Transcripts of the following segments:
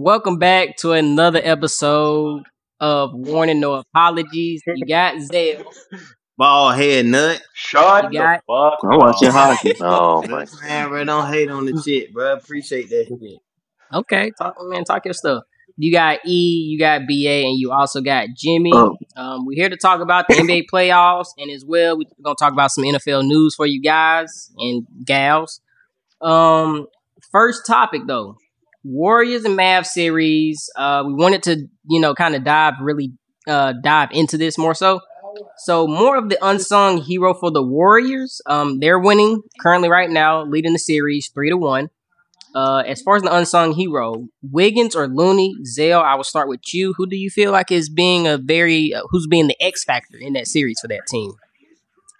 Welcome back to another episode of Warning No Apologies. You got Zell. Ball head nut. Shut You got- the fuck I'm watching up. hockey. Oh my Man, bro, don't hate on the shit, bro. Appreciate that shit. Okay, talk, man, talk your stuff. You got E, you got BA, and you also got Jimmy. Oh. Um, we're here to talk about the NBA playoffs, and as well, we're gonna talk about some NFL news for you guys and gals. Um, first topic though, Warriors and Mavs series. Uh, we wanted to, you know, kind of dive really uh dive into this more so. So more of the unsung hero for the Warriors. Um, they're winning currently right now, leading the series three to one. Uh, as far as the unsung hero, Wiggins or Looney, Zale, I will start with you. Who do you feel like is being a very uh, who's being the X factor in that series for that team?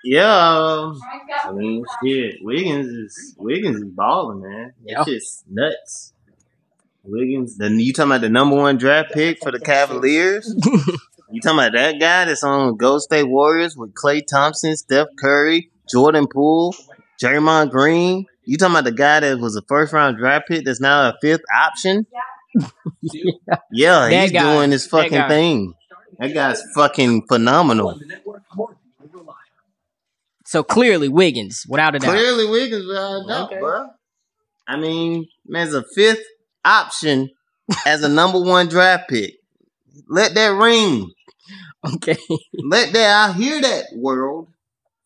Yeah, um, I mean, shit. Wiggins is Wiggins is balling, man. Yeah. It's just nuts. Wiggins, the you talking about the number one draft pick for the Cavaliers? you talking about that guy that's on Gold State Warriors with Klay Thompson, Steph Curry, Jordan Poole, Draymond Green? You talking about the guy that was a first round draft pick that's now a fifth option? Yeah, That he's guy. doing his fucking guy. thing. That guy's fucking phenomenal. So clearly Wiggins, without a doubt. Clearly, Wiggins without a doubt, Okay. bro. I mean, man's a fifth option as a number one draft pick. Let that ring. Okay. Let that. I hear that world.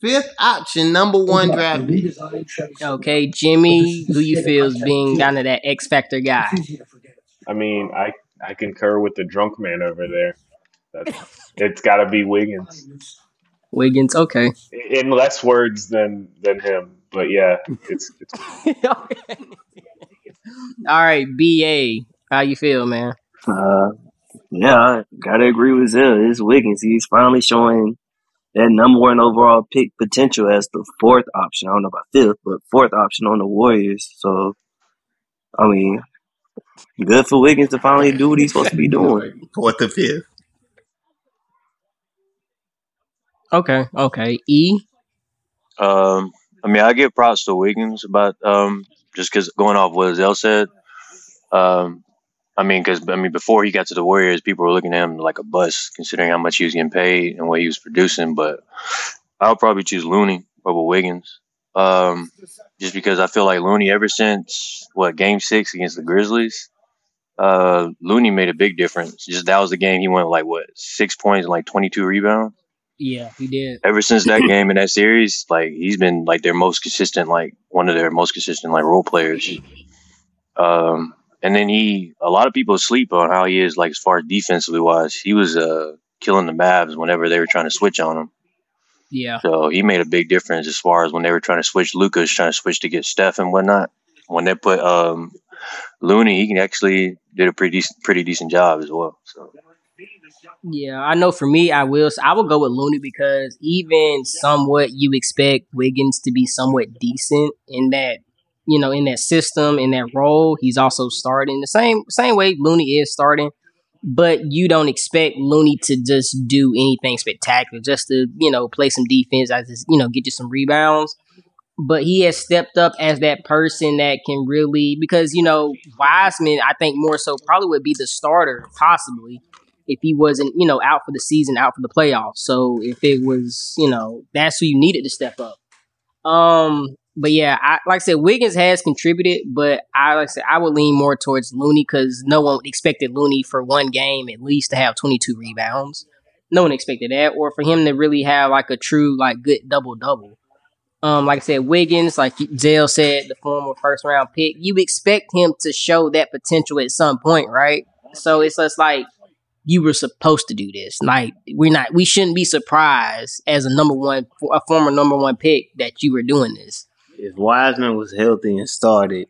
Fifth option, number one draft pick. Okay, Jimmy, who you feel is being kind of that X factor guy? I mean, I I concur with the drunk man over there. That's, it's got to be Wiggins Wiggins. Okay. in less words than than him. But yeah, it's, it's okay. All right, BA, how you feel, man? Uh, yeah, I gotta agree with Zell. It's Wiggins. He's finally showing that number one overall pick potential as the fourth option. I don't know about fifth, but fourth option on the Warriors. So, I mean, good for Wiggins to finally do what he's supposed to be doing. Fourth or fifth. Okay, okay. E. Um, I mean, I give props to Wiggins about um, just because going off what Zell said. Um, I mean, because I mean, before he got to the Warriors, people were looking at him like a bust, considering how much he was getting paid and what he was producing. But I'll probably choose Looney over Wiggins, um, just because I feel like Looney, ever since what Game Six against the Grizzlies, uh, Looney made a big difference. Just that was the game he went like what six points and like twenty two rebounds Yeah, he did. ever since that game in that series, like he's been like their most consistent, like one of their most consistent like role players. Um, and then he, a lot of people sleep on how he is like as far as defensively wise. He was uh killing the Mavs whenever they were trying to switch on him. Yeah. So he made a big difference as far as when they were trying to switch. Luka's trying to switch to get Steph and whatnot. When they put um Looney, he can actually did a pretty decent, pretty decent job as well. So Yeah, I know for me, I will. I will go with Looney because even somewhat you expect Wiggins to be somewhat decent in that, you know, in that system, in that role. He's also starting the same same way Looney is starting, but you don't expect Looney to just do anything spectacular, just to you know play some defense, I just you know get you some rebounds. But he has stepped up as that person that can really because you know Wiseman, I think more so probably would be the starter possibly if he wasn't, you know, out for the season, out for the playoffs. So if it was, you know, that's who you needed to step up. Um, but yeah, I like I said, Wiggins has contributed, but I like I said, I would lean more towards Looney because no one expected Looney for one game at least to have 22 rebounds. No one expected that, or for him to really have like a true like good double double. Um, like I said, Wiggins, like Zale said, the former first round pick, you expect him to show that potential at some point, right? So it's just like you were supposed to do this. Like we're not, we shouldn't be surprised as a number one, a former number one pick that you were doing this. If Wiseman was healthy and started,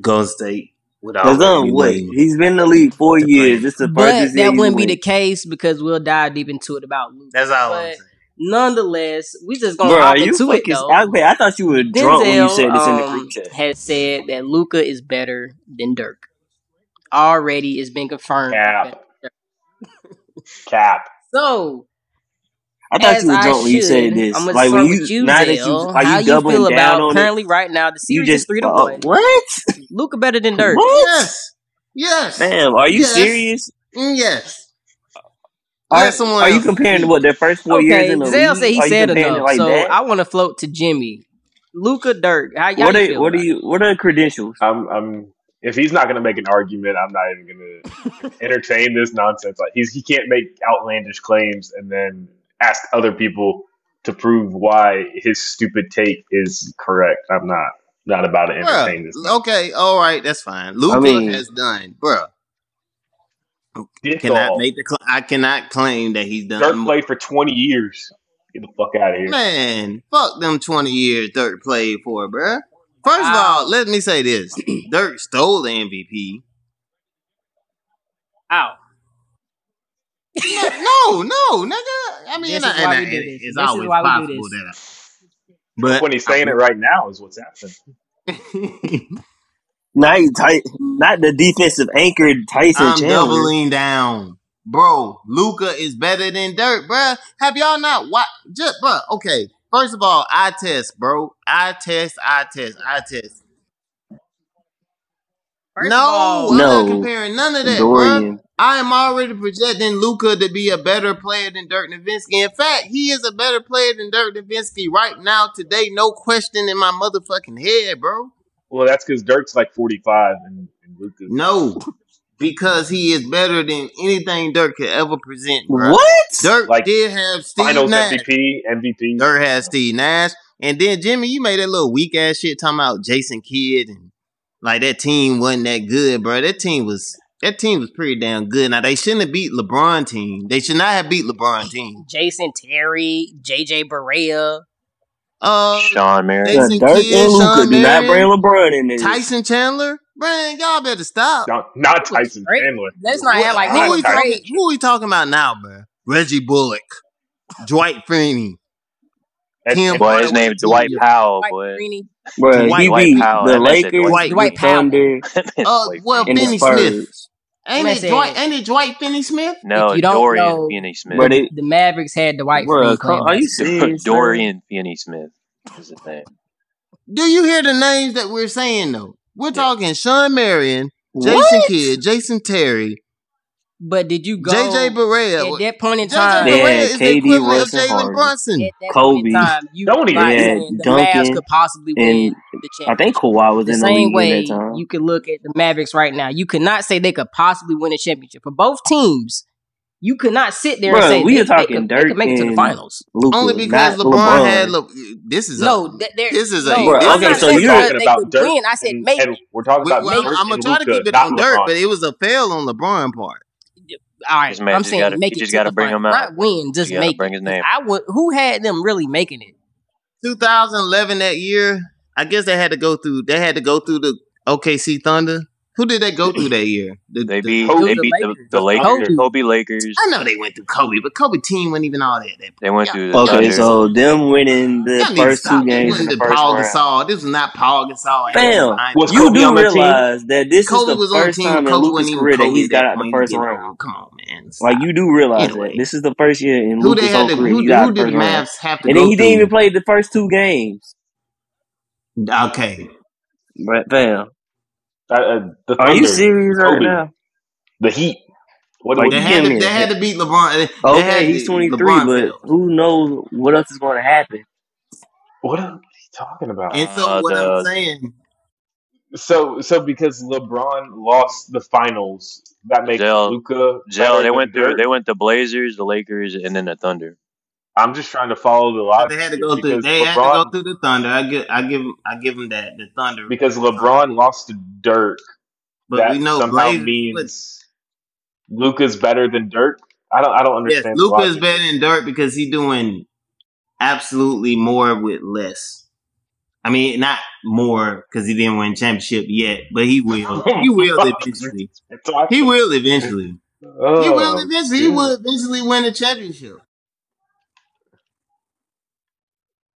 Golden State would Cause already um, wait, he's been in the league four years. This is the first But that wouldn't be the case because we'll dive deep into it about Luke. That's all I'm saying. nonetheless, we just gonna Bro, hop are you into it though. I, wait, I thought you were drunk when you said this in the um, group chat. has said that Luka is better than Dirk. Already, it's been confirmed. cap, cap. So I thought as you were I drunk when you said this. I'm gonna Like start when with you you, now that you are How you you doubling feel down about on it? currently right now? The You series is just three to uh, one. what? Luka better than Dirk. What? Yes. Yes. Fam, are you Yes. serious? Yes. Are, Let someone are you comparing speak. what their first four years Okay, in the Zell league? said he said comparing it enough, like so that? I want to float to Jimmy. Luka Dirk, how, how What you are feel what are about it? you what are the credentials? I'm, I'm. If he's not going to make an argument, I'm not even going to entertain this nonsense. Like he's he can't make outlandish claims and then ask other people to prove why his stupid take is correct. I'm not not about to entertain this. Bruh, okay, all right, that's fine. Luka I mean- has done, bro. Cannot all. make the. Cl- I cannot claim that he's done. Dirk more. played for 20 years. Get the fuck out of here. Man, fuck them twenty years Dirk played for, bruh. First of all, let me say this: Dirk stole the MVP. Ow. No, no, nigga. I mean, This and is why and we do this. it's This is always why we do possible this. that. But when he's saying it right now is what's happening. Not you Ty- not the defensive anchor Tyson I'm Chandler. doubling down. Bro, Luka is better than Dirk, bruh. Have y'all not watched? Just, bruh, okay. First of all, I test, bro. I test, I test, I test. First no, of all, I'm No. not comparing none of that, bruh. Dorian. I am already projecting Luka to be a better player than Dirk Nowitzki. In fact, he is a better player than Dirk Nowitzki right now, today. No question in my motherfucking head, bro. Well, that's because Dirk's like 45 and, and Luka's. No, because he is better than anything Dirk could ever present, bro. What? Dirk Like, did have Steve Finals Nash. MVP, MVP. Dirk has Steve Nash. And then Jimmy, you made that little weak ass shit talking about Jason Kidd and like that team wasn't that good, bro. That team was that team was pretty damn good. Now they shouldn't have beat LeBron team. They should not have beat LeBron team. Jason Terry, JJ Barea. Uh Shawn Marion. They- Yeah, Jason Dirk Kidd, and Luka Sean do not bring LeBron in there. Tyson Chandler, man, y'all better stop. Not, not Tyson Great. Chandler. Let's not act like who, they we talking, who we talking about now, bro? Reggie Bullock, Dwight Freeney, Tim Boy, his Hardaway name Dwight Powell, Dwight boy. Freeney. Dwight- Dwight Powell. the That man Lakers, Dwight. Dwight the Powell. Thunder, Uh, well, and the Finney Smith. Ain't it Dwight? Ain't it Dwight Finney Smith? No, If you don't Dorian know- Finney-Smith. Bro, they, The Mavericks had Dwight bro, Freeney are you serious? Dorian Finney-Smith is his name. Do you hear the names that we're saying though? We're Yeah. talking Shawn Marion, Jason What? Kidd, Jason Terry, But did you go JJ at Barea. that point in time? They Barea had is the equivalent Russ, of Jalen Brunson. At that Kobe. point in time, you Don't even- Yeah, saying the Duncan Mavs could possibly win and the I think Kawhi was the in the same league way at that time. you could look at the Mavericks right now. You could not say they could possibly win a championship for both teams. You could not sit there and say we they, are talking they, could, they Dirk make it to the finals. Luka, Only because LeBron, LeBron. had. Le- this is No, a. th- This is a- no, Bro, I'm okay, so you're talking about could Dirk win. I said and, maybe. and we're talking about well, Dirk I'm gonna and try to keep it on Dirk, LeBron. but it was a fail on LeBron part. All right, man I'm saying gotta- make you it just to gotta the bring finals. him out. Not win, just You gotta make bring his name. I would. Who had them really making it? 2011 that year, I guess they had to go through. They had to go through the OKC Thunder. Who did they go through that year? The- They beat Kobe. they The beat the, Lakers. the Lakers, Kobe. Kobe Lakers. I know they went through Kobe, but Kobe team wasn't even all that. that They went Yeah. through the Okay, Thunder. so them winning the Y'all first two games in the the first Paul round. Gasol. This was not Paul Gasol. Fam, Was you Kobe do on team? realize that this Kobe is was the on team. time in Kobe Luka's wasn't even career that Kobe he's got out the first round. wrong. Come on, man. Like you do realize Anyway. that this is the first year in Who they Luka's had whole career Who, he got out who the did Mavs have to and then he didn't even play the first two games. Okay, But fam, Uh, the are you Thunder, serious right Kobe, now? the Heat. What, Like, what they had to. They had to beat LeBron. They, they Okay, had he's 23, LeBron but failed. who knows what else is going to happen? what are you talking about? And so Uh, what the- I'm saying, So, so because LeBron lost the finals, that makes Zell- Luka. Zell, they went through they went the Blazers, the Lakers, and then the Thunder. I'm just trying to follow the logic. they had to go through. They had to go through the Thunder. I give. I give. I give them that. The Thunder. because LeBron lost to Dirk. but that we know somehow Blazers. means Luka's better than Dirk. I don't. I don't understand. the Luka is better than Dirk because he's doing absolutely more with less. I mean, not more because he didn't win championship yet, but he will. He will eventually. He will eventually. He Oh, will eventually. He will eventually win a championship.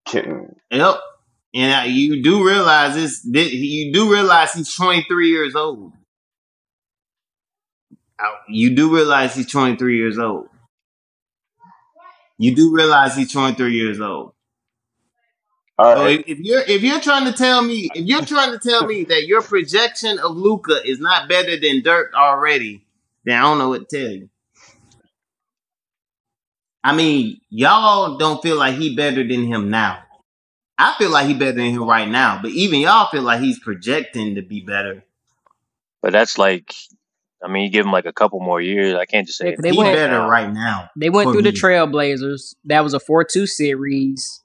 Kidding. Yep. And uh, you do realize this. thi- You do realize he's 23 years old. You do realize he's 23 years old. You do realize he's 23 years old. All So right. if, if you're if you're trying to tell me if you're trying to tell me that your projection of Luka is not better than Dirk already, then I don't know what to tell you. I mean, y'all don't feel like he better than him now. I feel like he better than him right now, but even y'all feel like he's projecting to be better. But that's like, I mean, you give him like a couple more years. I can't just say They- they He went- better right now. They went For through the. Trailblazers. That was a 4 2 series.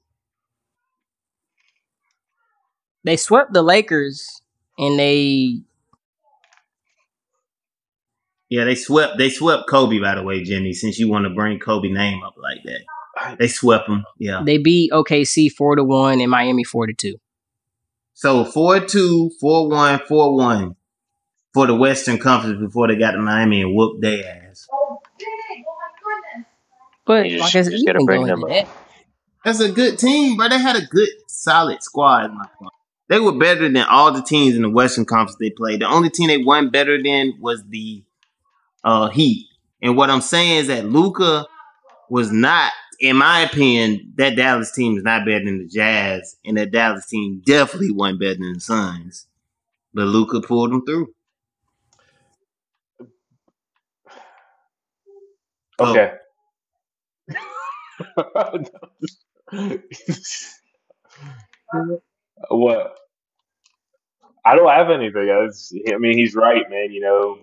They swept the Lakers and they. Yeah, they swept they swept Kobe by the way, Jimmy, since you want to bring Kobe name up like that. They swept him. Yeah. They beat OKC 4 to 1 and Miami 4 to 2. So 4-2, 4-1, 4-1 for the Western Conference before they got to Miami and whooped their ass. But You like I said, just gotta bring them up. that. That's a good team, bro. They had a good, solid squad. my God. They were better than all the teams in the Western Conference they played. The only team they won better than was the uh, Heat. And what I'm saying is that Luka was not, in my opinion, that Dallas team is not better than the Jazz, and that Dallas team definitely wasn't better than the Suns. But Luka pulled them through. Oh. Okay. what? I don't have anything. I, was- I mean, he's right, man. You know,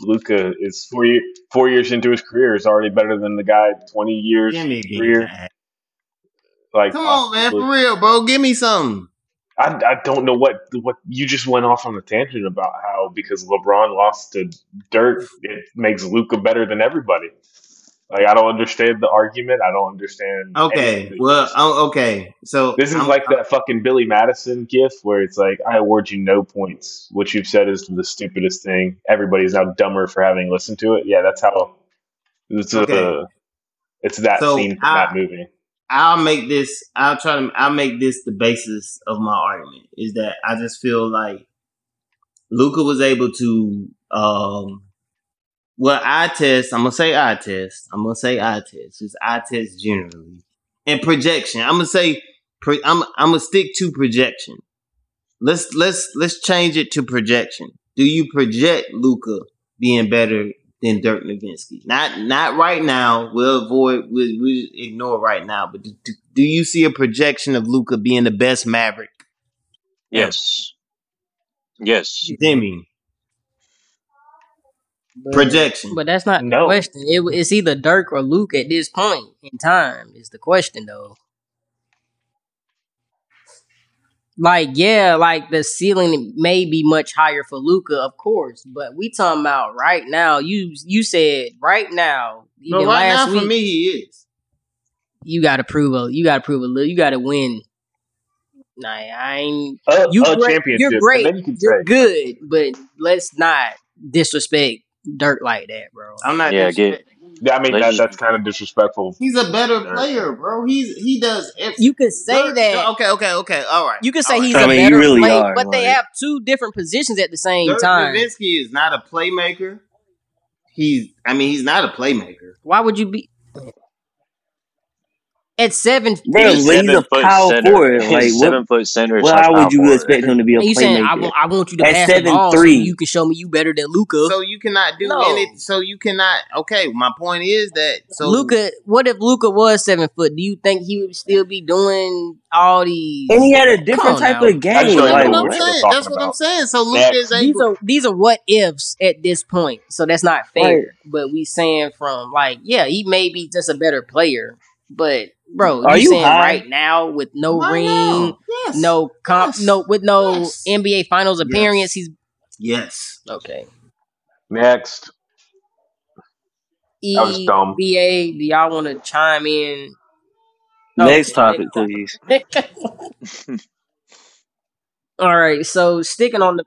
Luka is four year, four years into his career is already better than the guy twenty years Give me career. big Like, Come on, man, for real, bro. Give me something. I, I don't know what what you just went off on a tangent about how because LeBron lost to Dirk, it makes Luka better than everybody. Like I don't understand the argument. I don't understand. Okay, anything well, oh, okay. So this is I'm- like that fucking Billy Madison gif where it's like I award you no points. What you've said is the stupidest thing. Everybody's now dumber for having listened to it. Yeah, that's how. It's uh, Okay. it's that So, scene from I- that movie. I'll make this. I'll try to. I'll make this the basis of my argument. Is that I just feel like Luka was able to. um Well, I test. I'm gonna say I test. I'm gonna say I test. Just I test generally and projection. I'm gonna say. Pro, I'm. I'm gonna stick to projection. Let's let's let's change it to projection. Do you project Luka being better than Dirk Nowitzki? Not not right now. We'll avoid. We we ignore right now. But do, do, do you see a projection of Luka being the best Maverick? Yes. Yes. Demi But, projection. but that's not the No. question. It, it's either Dirk or Luke at this point in time, is the question, though. Like, yeah, like the ceiling may be much higher for Luka, of course, but we talking about right now. You you said right now, no, even right last now week, for me he is. you got to prove a you got to prove a little. You got to win. Nah, I ain't. A, You a great, championship. you're great. You you're good, but let's not disrespect Dirk like that, bro. I'm not. Yeah, disrespecting. Yeah, I mean that, that's kind of disrespectful. He's a better player, bro. He's he does. Every, You could say Dirk- that. Okay, okay, okay. All right. You could say all right. he's I a mean, you better really player, are, but they have two different positions at the same Dirk time. Nowitzki is not a playmaker. He's. I mean, he's not a playmaker. Why would you be at seven feet? Bro, He's but he's a seven-foot power center. forward. He's Like, what, seven foot center. well, how would you forward. expect him to be a And you saying I playmaker? want, I want you to At pass the ball so you can show me you better than Luka. So you cannot do No. any. So you cannot. Okay, my point is that. So Luka, what if Luka was seven foot? Do you think he would still be doing all these? And he had a different type now. of game. I just don't That's Like, what I'm what what? saying. talking That's what I'm saying. So Luka Next. is These able. are these are what ifs at this point, so that's not fair. Right. But we saying from like, yeah, he may be just a better player, but bro, Are you, you saying high? right now with no Right ring, now. Yes. no comp, Yes. no with no Yes. NBA Finals appearance, Yes. he's Yes. okay. Next, That was dumb. EBA, do y'all want to chime in? Next Okay, topic, please. All right, so sticking on the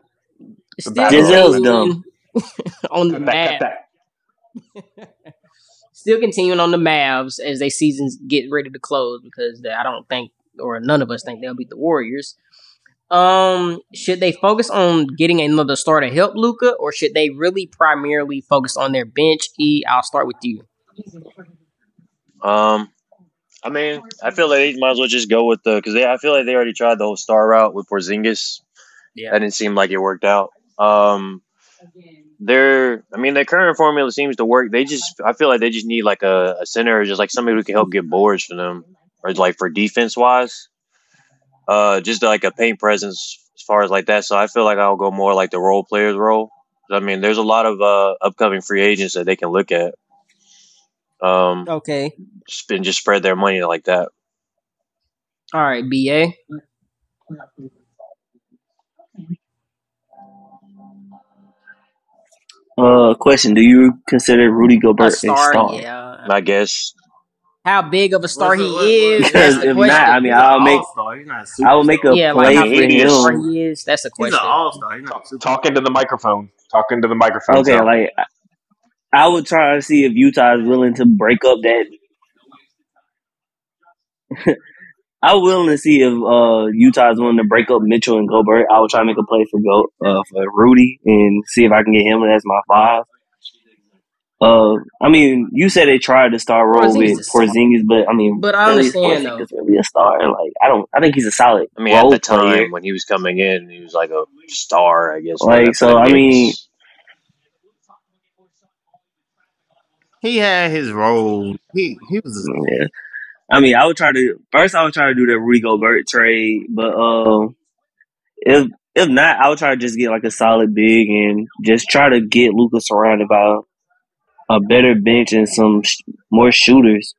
still battle. Giselle's continuing on the cut that, cut Mavs, that. Still continuing on the Mavs as they seasons get ready to close because they, I don't think or none of us think they'll beat the Warriors. Um, should they focus on getting another star to help Luka, or should they really primarily focus on their bench? E, I'll start with you. Um, I mean, I feel like they might as well just go with the because. I feel like they already tried the whole star route with Porzingis. Yeah. That didn't seem like it worked out. Um, their, I mean, their current formula seems to work. They just, I feel like they just need like a, a center, or just like somebody who can help get boards for them, or like for defense wise. Uh, just like a paint presence as far as like that. So I feel like I'll go more like the role players role. I mean, there's a lot of uh upcoming free agents that they can look at. Um, Okay. and just spread their money like that. All right, BA. Uh, question: Do you consider Rudy A Gobert a star, star? yeah. I guess. How big of a star he What's the- what- is? what- That's Because the if not, I question. mean, He's an I'll make all-star. He's not a I will make a. Yeah, like play how for big of a star him. he is. That's the He's an question. all-star. He's not a superstar. Talking to the microphone. Talking to the microphone. Okay, Sal. like I I would try to see if Utah is willing to break up that. I'm willing to see if uh, Utah is willing to break up Mitchell and Gobert. I would try to make a play for Go uh, for Rudy and see if I can get him as my five. Uh, I mean, you said they tried to start role Porzingis with. Porzingis, but I mean, But I understand though. Porzingis really a star? Like, I don't. I think he's a solid I mean, at role the player. time when he was coming in, he was like a star, I guess. Like, the, so the I mean, He had his role. He he was. Yeah. I mean, I would try to first. I would try to do the Rudy Gobert trade, but uh, if if not, I would try to just get like a solid big and just try to get Luka surrounded by a better bench and some sh- more shooters,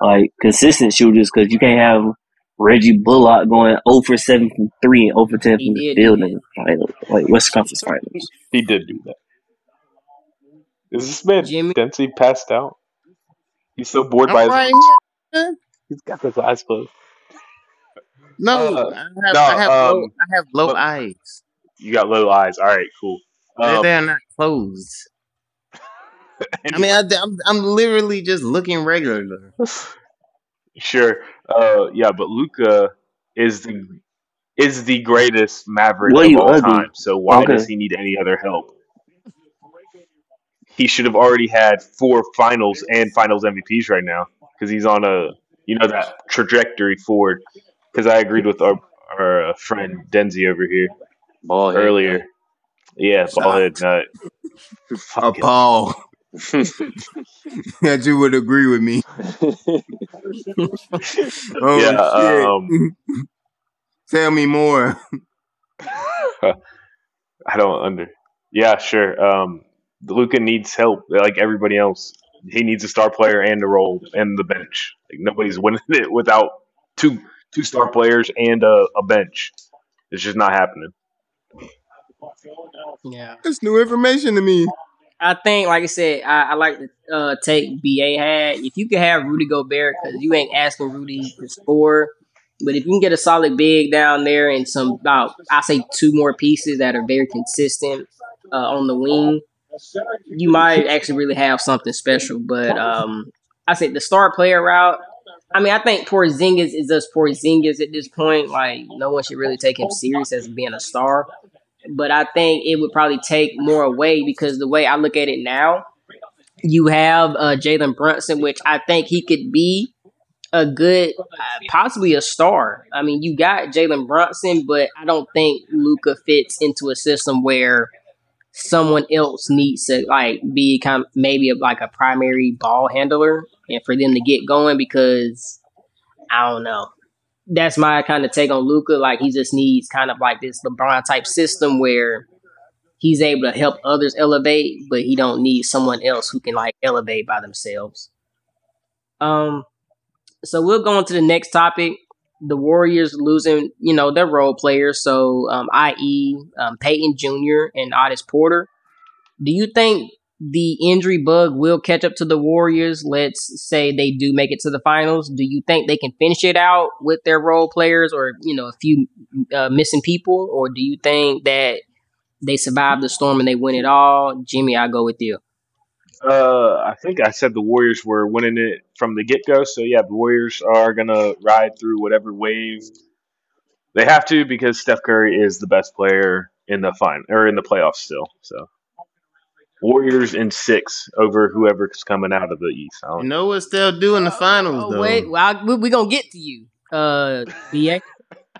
like consistent shooters, because you can't have Reggie Bullock going 0 for 7 from 3 and 0 for 10 He from the did field like, like West Conference Finals. he did do that. Is this man Jimmy. Dempsey passed out? He's so bored I'm by his. right here. He's got his eyes closed. No, Uh, I have no, I have low um, I have low but- eyes. You got low eyes. All right, cool. They're, Um, they're not closed. I mean, I, I'm I'm literally just looking regular. sure. Uh, yeah, but Luka is the is the greatest Maverick Well, of all ugly. time. So why Okay. does he need any other help? He should have already had four finals and finals MVPs right now because he's on a you know that trajectory forward. Because I agreed with our our uh, friend Denzi over here Ball head. earlier. Yeah, ballhead nut. A Fuck it. Paul that you would agree with me. Oh Yeah, shit! um, Tell me more. I don't under. Yeah, sure. Um, Luka needs help, like everybody else. He needs a star player and a role and the bench. Like nobody's winning it without two two star players and a, a bench. It's just not happening. Yeah. That's new information to me. I think, like I said, I, I like to uh, take BA had. If you can have Rudy Gobert, because you ain't asking Rudy to score, but if you can get a solid big down there and some about, I say two more pieces that are very consistent uh, on the wing, you might actually really have something special. But um, I said the star player route. I mean, I think Porzingis is just Porzingis at this point. Like, no one should really take him serious as being a star but I think it would probably take more away because the way I look at it now, you have uh, Jalen Brunson, which I think he could be a good, uh, possibly a star. I mean, you got Jalen Brunson, but I don't think Luka fits into a system where someone else needs to like be kind of maybe a, like a primary ball handler and for them to get going because I don't know that's my kind of take on Luka. Like he just needs kind of like this LeBron type system where he's able to help others elevate, but he don't need someone else who can like elevate by themselves. Um, so we'll go on to the next topic. The Warriors losing, you know, their role players. So, um, i.e., um, Payton Jr. and Otis Porter. Do you think the injury bug will catch up to the Warriors. Let's say they do make it to the finals. Do you think they can finish it out with their role players or, you know, a few uh, missing people? Or do you think that they survive the storm and they win it all? Jimmy, I'll go with you. Uh, I think I said the Warriors were winning it from the get go. So yeah, the Warriors are gonna ride through whatever wave they have to because Steph Curry is the best player in the fine or in the playoffs still. So Warriors in six over whoever's coming out of the East. I You don't know what they'll do in the finals, Oh though. wait, well, I, we, are gonna get to you, uh, BA.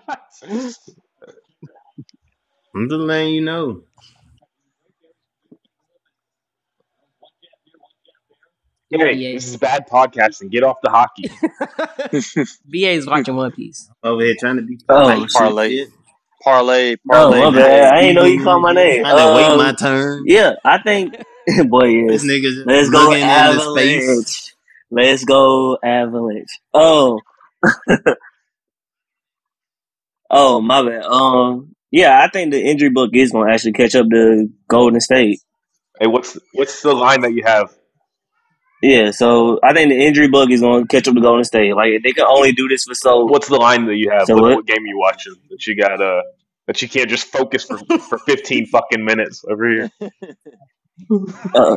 I'm just letting you know. Hey, Yeah. this is bad podcasting. Get off the hockey. BA is watching One Piece. Over here trying to be Oh, polite and parlay. Parlay, Oh, parlay. my bad. I ain't know you called my name. Trying to wait Um, my turn. Yeah, I think, boy, yes. This nigga's Let's go looking into space. Avalanche. Let's go Avalanche. Oh. oh, my bad. Um, yeah, I think the injury book is going to actually catch up to Golden State. Hey, what's what's the line that you have? Yeah, so I think the injury bug is going to catch up to Golden State. Like they can only do this for so. What's the line that you have? So what, what? what game are you watching that you got? Uh, that you can't just focus for for fifteen fucking minutes over here. Uh,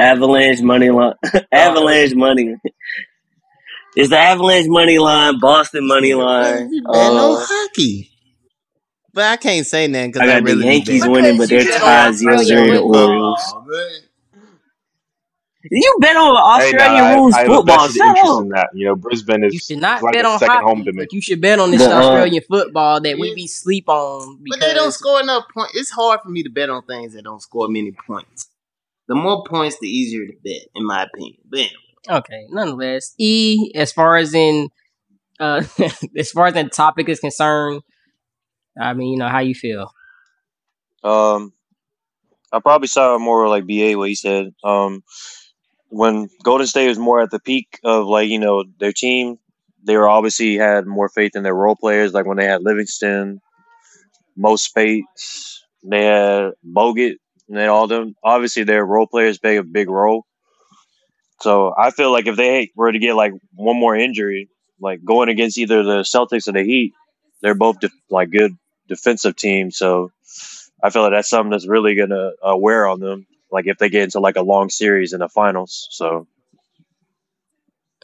Avalanche money line. Avalanche money. It's the Avalanche money line, Boston money line. Man, no Uh, hockey. But I can't say that because I I, got the really be Yankees winning, but they're tied 0 Australian 0 the football. Orioles. Football, man. You bet on Hey, nah, Australian I, rules I football. vested Shut up. in that. You know, Brisbane You is should not like bet a on second home to me. you should bet on this The, uh, Australian football that we be sleep on But they don't score enough points. It's hard for me to bet on things that don't score many points. The more points, the easier to bet, in my opinion. But anyway, okay, nonetheless, E as far as in uh as far as the topic is concerned, I mean, you know how you feel. Um, I probably saw more like BA what he said. Um, when Golden State was more at the peak of like you know their team, they were obviously had more faith in their role players. Like when they had Livingston, Mo Speights, they had Bogut, and they all them. Obviously, their role players play a big role. So I feel like if they were to get like one more injury, like going against either the Celtics or the Heat, they're both like good defensive teams. So I feel like that's something that's really gonna uh, wear on them. Like if they get into like a long series in the finals. So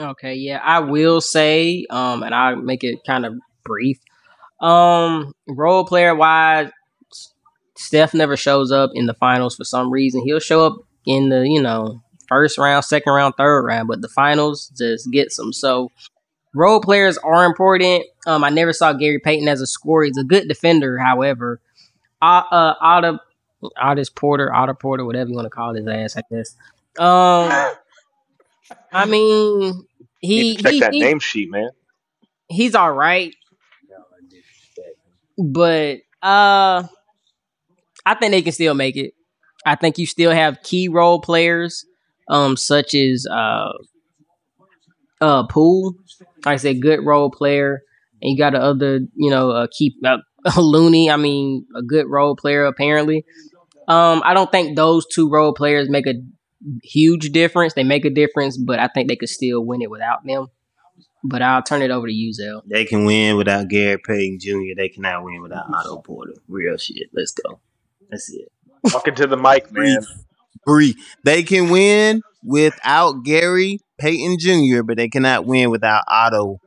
Okay, yeah, I will say, um, and I'll make it kind of brief. Um, role player wise, Steph never shows up in the finals for some reason. He'll show up in the, you know, first round, second round, third round, but the finals just gets them. So role players are important. Um, I never saw Gary Payton as a scorer. He's a good defender, however. Uh, uh Otto, Ottis Porter, Otto Porter, whatever you want to call his ass, I guess. Um, I mean, he check he, that he name sheet, man. he's all right, but uh, I think they can still make it. I think you still have key role players, um, such as uh, uh, Poole. Like I said, good role player, and you got the other, you know, uh, keep uh, Looney. I mean, a good role player apparently. Um, I don't think those two role players make a huge difference. They make a difference, but I think they could still win it without them. But I'll turn it over to you, Zell. they can win without Gary Payton Jr. They cannot win without Otto Porter. Real shit. Let's go. That's it. Talking to the mic, man. Breathe. They can win without Gary Payton Jr., but they cannot win without Otto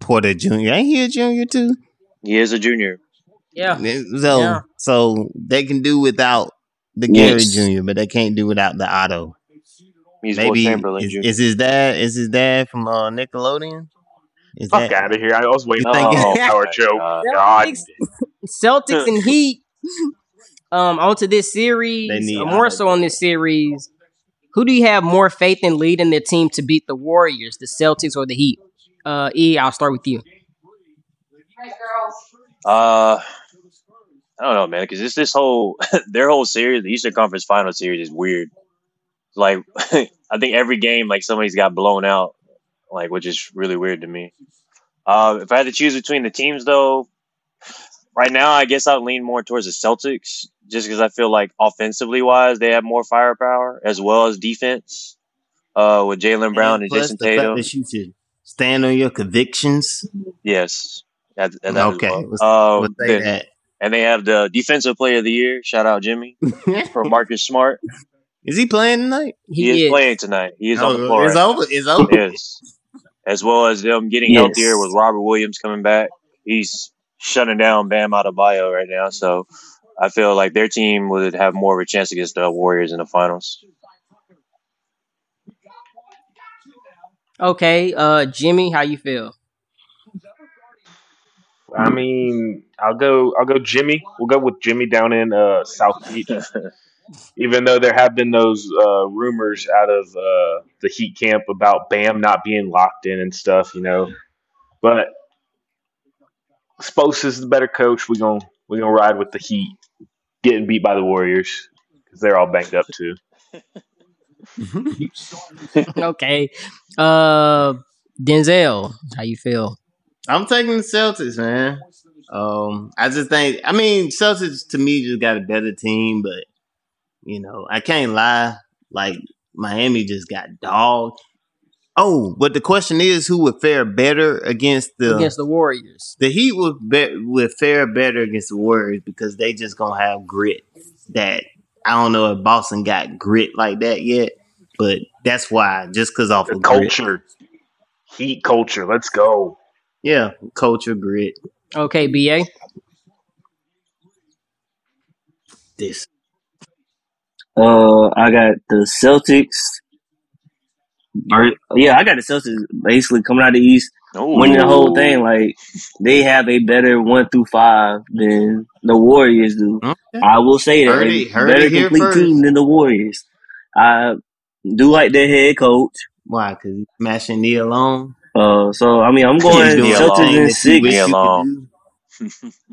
Porter Jr. Ain't he a junior too? he is a junior. Yeah, So Yeah. so they can do without the Gary Jr., but they can't do without the Otto. He's Maybe Chamberlain is, is his dad is his dad from uh, Nickelodeon? Is Fuck that out of here. I was waiting You for think- the joke. God. God. Celtics, Celtics and Heat. Um, onto this series, need or more so on this series. Who do you have more faith in leading their team to beat the Warriors, the Celtics, or the Heat? Uh, E, I'll start with you. Uh, I don't know, man, because this this whole their whole series, the Eastern Conference Final series, is weird. Like, I think every game, like somebody's got blown out, like which is really weird to me. Uh, if I had to choose between the teams, though, right now I guess I'd lean more towards the Celtics, just because I feel like offensively wise they have more firepower as well as defense. Uh, with Jaylen Brown and, plus Jayson Tatum, that you should stand on your convictions. yes, that, that, that okay, well. let's, Um, let's say then- and they have the defensive player of the year. Shout out Jimmy for Marcus Smart. is he playing tonight? He, is, playing tonight. He is on the Oh, floor. It's right over. It's over. Yes, as well as them getting Yes. healthier with Robert Williams coming back. He's shutting down Bam Adebayo right now. So I feel like their team would have more of a chance against the Warriors in the finals. Okay, uh, Jimmy, how you feel? I mean, I'll go. I'll go Jimmy. We'll go with Jimmy down in uh, South Beach. Even though there have been those uh, rumors out of uh, the Heat camp about Bam not being locked in and stuff, you know, but Spose is the better coach. We're gonna we're gonna ride with the Heat, getting beat by the Warriors because they're all banged up too. okay, uh, Denzel, how you feel? I'm taking the Celtics, man. Um, I just think, I mean, Celtics to me just got a better team, but you know, I can't lie. Like Miami just got dogged. Oh, but the question is, who would fare better against the Against the Warriors. the Heat would be, would fare better against the Warriors because they just gonna have grit. That I don't know if Boston got grit like that yet, but that's why just because off The of grit, culture, Heat culture. Let's go. Yeah, culture grit. Okay, BA. This Uh, I got the Celtics. Yeah, I got the Celtics basically coming out of the East, winning the whole thing. Like they have a better one through five than the Warriors do. Okay. I will say that Heard a it- better complete first. team than the Warriors. I do like their head coach. why? Because he's smashing Nia Long. Uh, so I mean, I'm going doing the Celtics in that six. wish you alone.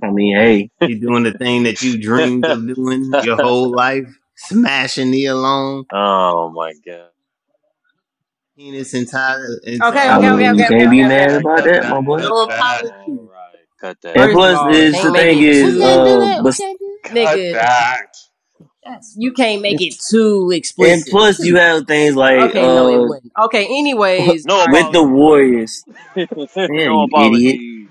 I mean, hey, He's doing the thing that you dreamed of doing your whole life. Smashing the alone. Oh my god. Penis entire. Okay, I okay, mean, okay, you okay, can't okay, be okay, mad okay. about that, my boy. No apology. All right, cut that. And plus, of is the thing it is, too- uh, but Nigga, that. You can't make it too explicit. and plus you have things like Okay, no, it uh, wouldn't. Okay, anyways, No alright. with the Warriors. no you apology.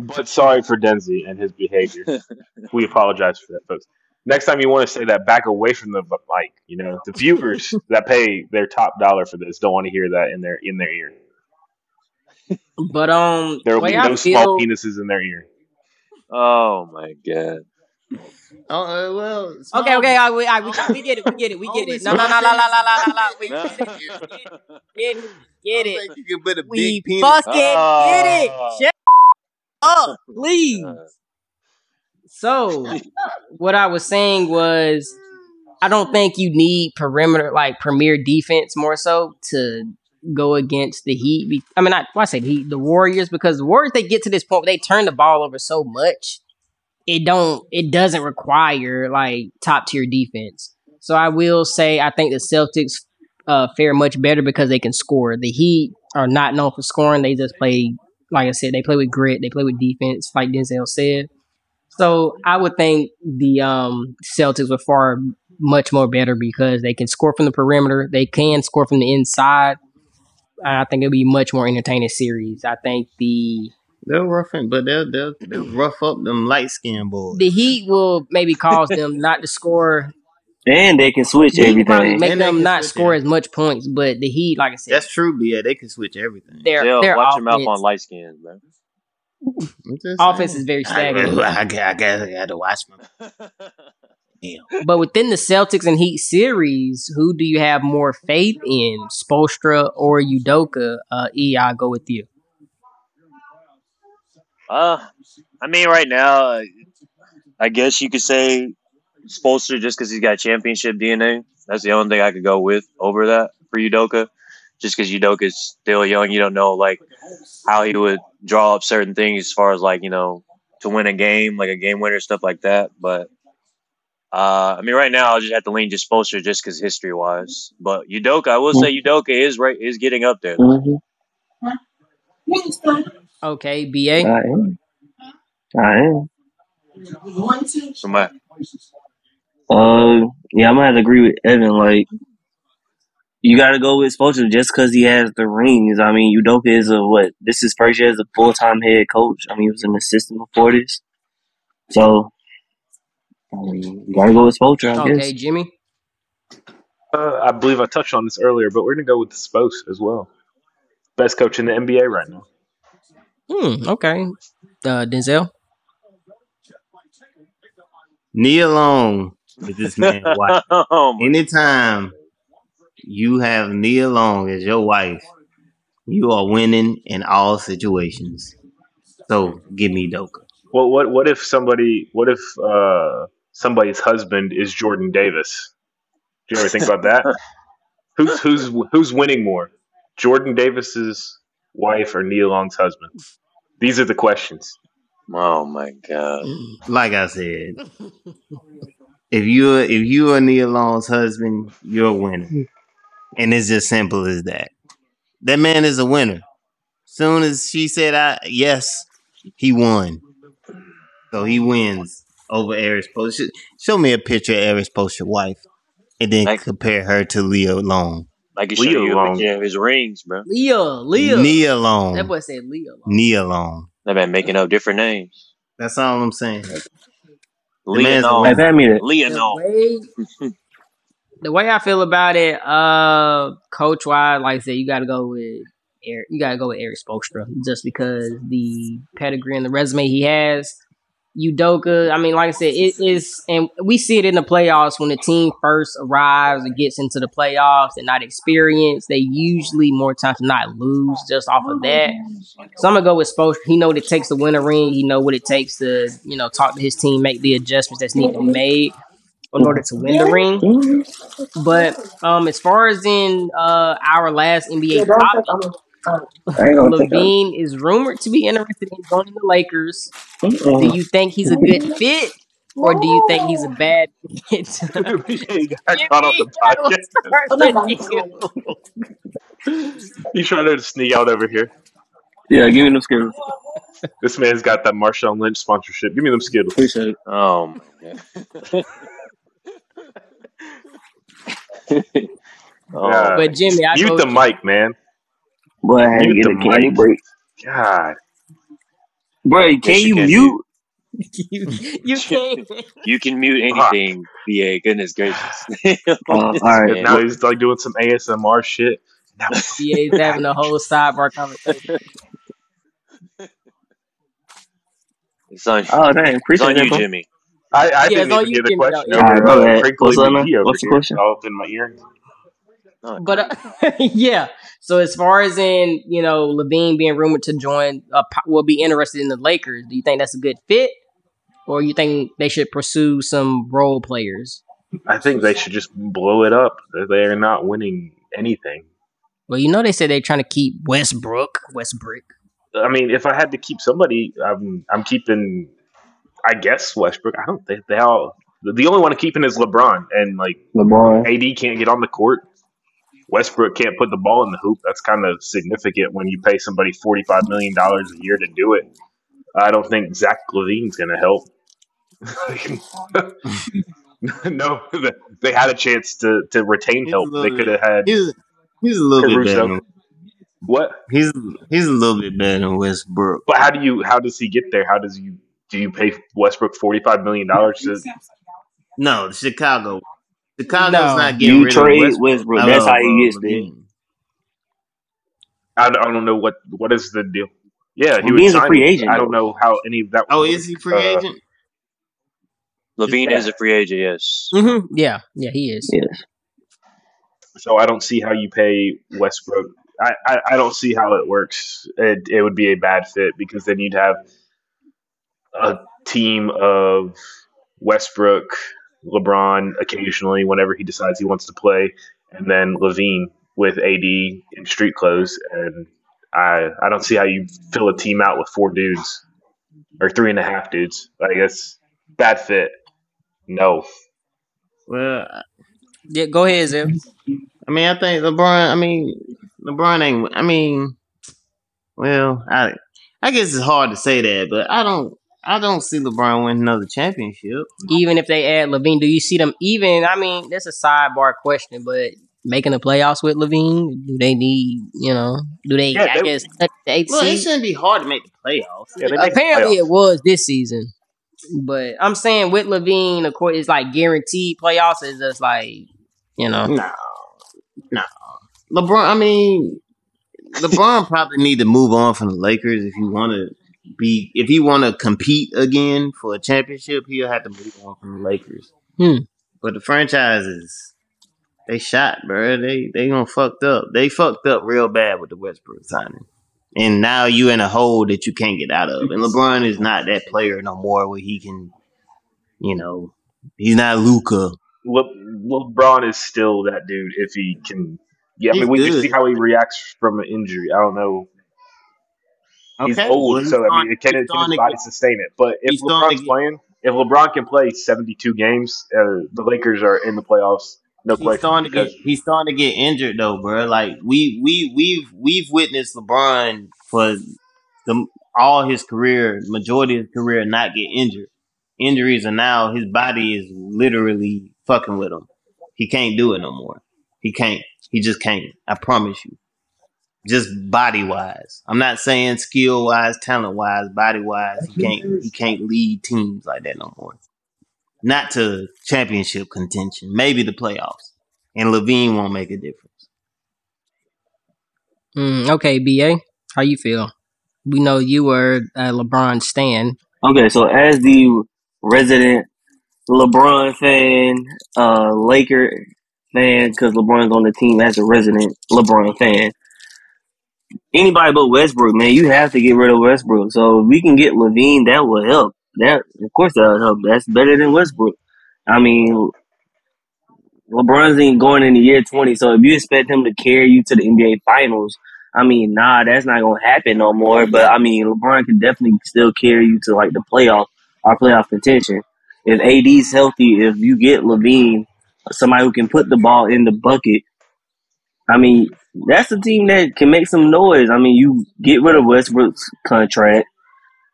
But sorry for Denzi and his behavior. we apologize for that, folks. Next time you want to say that, back away from the mic. You know, the viewers that pay their top dollar for this don't want to hear that in their in their ear. but um, There will way be I no small feel. penises in their ear. Oh my god. Uh, uh, well. Small. Okay, okay, all right, all right, we, we get it, we get it, we get it. No, no, no, no, no, no, no, no. We get it, get it, get it. I think you can put a we big penis. fucking get it. Ah. Shut up, please. So, what I was saying was, I don't think you need perimeter like premier defense more so to go against the Heat. I mean, I well, I say Heat, the Warriors, because the Warriors they get to this point, they turn the ball over so much it don't it doesn't require like top tier defense. So I will say I think the Celtics uh, fare much better because they can score. The Heat are not known for scoring; they just play, like I said, they play with grit, they play with defense, like Denzel said. So I would think the um, Celtics were far much more better because they can score from the perimeter, they can score from the inside. I think it'll be much more entertaining series. I think the They'll rough it, but they'll they'll, they'll rough up them light skinned boys. the Heat will maybe cause them not to score. And they can switch The Heat will probably everything. make And they them can not switch score it. as much points, but the Heat, like I said, That's true, but yeah, they can switch everything. their Dale, their watch your mouth on offense, light skins, man. I'm just offense saying. is very I, stagnant. I, got- I, got, I got to watch my. Damn. But within the Celtics and Heat series, who do you have more faith in, Spoelstra or Udoka? Uh, E, I'll go with you. Uh, I mean, right now, I guess you could say Spolster just because he's got championship DNA. That's the only thing I could go with over that for Udoka. Just because Udoka's still young, you don't know like how he would draw up certain things as far as like you know to win a game, like a game winner, stuff like that. But uh, I mean, right now I'll just have to lean just Spolster just because history wise. But Udoka, I will say Udoka is right is getting up there. Mhm. Okay, BA. I am. I am. So my, Uh, yeah, I'm gonna have to agree with Evan. Like, you got to go with Spoelstra just because he has the rings. I mean, Udoka is a what? This is first year as a full time head coach. I mean, he was an assistant before this, so I mean, you got to go with Spoelstra, I Okay, guess. Jimmy. Uh, I believe I touched on this earlier, but we're gonna go with the Spose as well. Best coach in the NBA right now. Hmm. Okay. Uh, Denzel. Nia Long with this man wife. Oh Anytime you have Nia Long as your wife, you are winning in all situations. So give me Doka. Well, what what if somebody? What if uh, somebody's husband is Jordan Davis? Do you ever think about that? who's who's who's winning more, Jordan Davis's wife or Neil Long's husband? These are the questions. oh my god. Like I said, if you if you are Neil Long's husband, you're a winner, and it's just simple as that. That man is a winner. Soon as she said, "I yes," he won. So he wins over Eris Post. Show me a picture of Eris Post's wife, and then Like- compare her to Leo Long. I can show you a picture of his rings, bro. Leah, Leah. Nia That boy said Leah. Nia Long. That man making up different names. That's all I'm saying. man's a Leon. Hey, pass me that. The Leon. way, the way I feel about it, uh, coach wise, like I said, you got to go with Erik. You got to go with Erik Spoelstra just because the pedigree and the resume he has. Udoka, I mean, like I said, it is, and we see it in the playoffs when the team first arrives and gets into the playoffs and not experienced. They usually more times not lose just off of that. So I'm gonna go with Spoelstra. He know what it takes to win a ring. He know what it takes to, you know, talk to his team, make the adjustments that's need to be made in order to win the ring. But um, as far as in uh our last NBA topic, Um, I ain't LaVine is rumored to be interested in joining the Lakers. Do you think he's a good fit, or do you think he's a bad fit? he got caught on the podcast. He's trying to sneak out over here. Yeah, give me them Skittles. This man's got that Marshawn Lynch sponsorship. Give me them Skittles. Appreciate it. Oh my oh, Yeah. but Jimmy, I Mute go. the mic, man. Boy, I had to Mute get a candy mic. break. God. Bro, can Yes, you you can, mute? you, you can't. you can mute anything, BA. Goodness gracious. Uh, all right. And now he's like doing some ASMR shit. Now, BA's having a whole sidebar conversation. It's on, Oh, dang. it's Appreciate on that, you, bro. Jimmy. I, I Yeah, didn't it's all even you, hear the Jimmy. question No, over Alright, go uh, ahead. Crinkly What's up now? McGee over What's the here. question? All up in my ear. No, But uh, yeah, so as far as in you know LaVine being rumored to join, uh, will be interested in the Lakers. Do you think that's a good fit, or you think they should pursue some role players? I think they should just blow it up. They are not winning anything. Well, you know they said they're trying to keep Westbrook. Westbrook. I mean, if I had to keep somebody, I'm I'm keeping. I guess Westbrook. I don't think they all. The only one I'm keeping is LeBron, and like LeBron. AD can't get on the court. Westbrook can't put the ball in the hoop. That's kind of significant when you pay somebody forty five million dollars a year to do it. I don't think Zach LaVine's going to help. no, they had a chance to to retain He's help. They could have had He's he's a little bit better. What? he's he's a little bit better than Westbrook. But how do you? How does he get there? How does you? Do you pay Westbrook forty five million dollars to? No, Chicago. Chicago's No. not getting You rid trade of Westbrook. Westbrook. That's how he gets there. LaVine. I, don't- I don't know what what is the deal. Yeah, he LaVine's was a free agent, I don't know how any of that. Oh, would is he free Uh, agent? LaVine Yeah. is a free agent, yes. hmm Yeah, yeah, he is. Yes. So I don't see how you pay Westbrook. I, I, I don't see how it works. It, it would be a bad fit because then you'd have a team of Westbrook, LeBron occasionally whenever he decides he wants to play, and then LaVine with AD in street clothes. And I I don't see how you fill a team out with four dudes or three and a half dudes. I guess bad fit. No. Well, uh, Yeah, go ahead, Zeb. I mean, I think LeBron. I mean, LeBron ain't. I mean, well, I I guess it's hard to say that, but I don't. I don't see LeBron win another championship. Even if they add LaVine, do you see them even? I mean, that's a sidebar question, but making the playoffs with LaVine, do they need? You know, do they? Yeah, I they- guess touch the eighth Well, it shouldn't be hard to make the playoffs. Yeah, they make the Apparently, playoffs. it was this season. But I'm saying with LaVine, of course, it's like guaranteed playoffs. It's just like you know. No, no. LeBron. I mean, LeBron probably need to move on from the Lakers if you want to be if he want to compete again for a championship, he'll have to move on from the Lakers. Hmm. But the franchises, they shot, bro. They they gonna fucked up. They fucked up real bad with the Westbrook signing, and now you in a hole that you can't get out of. And LeBron is not that player no more where he can, you know, he's not Luka. Le- LeBron is still that dude if he can. Yeah, I He's mean, we can see how he reacts from an injury. I don't know. He's old, well, he's so I mean, can, he's can starting his body sustain it? But if LeBron's playing, if LeBron can play seventy-two games, uh, the Lakers are in the playoffs. No He's question. starting to get he's starting to get injured though, bro. Like we we we've we've witnessed LeBron for the all his career, majority of his career, not get injured. Injuries are now his body is literally fucking with him. He can't do it no more. He can't. He just can't. I promise you. Just body wise. I'm not saying skill wise, talent wise, body wise. He can't. He can't lead teams like that no more. Not to championship contention. Maybe the playoffs. And LaVine won't make a difference. Mm, okay, BA, how you feel? We know you were a LeBron stan. Okay, so as the resident LeBron fan, uh, Laker fan, because LeBron's on the team as a resident LeBron fan. Anybody but Westbrook, man, you have to get rid of Westbrook. So we can get LaVine, that will help. That of course that will help. That's better than Westbrook. I mean, LeBron's ain't going in the year twenty, so if you expect him to carry you to the NBA Finals, I mean, nah, that's not gonna happen no more. But I mean, LeBron can definitely still carry you to like the playoff or playoff contention. If AD's healthy, if you get LaVine, somebody who can put the ball in the bucket, I mean, that's a team that can make some noise. I mean, you get rid of Westbrook's contract.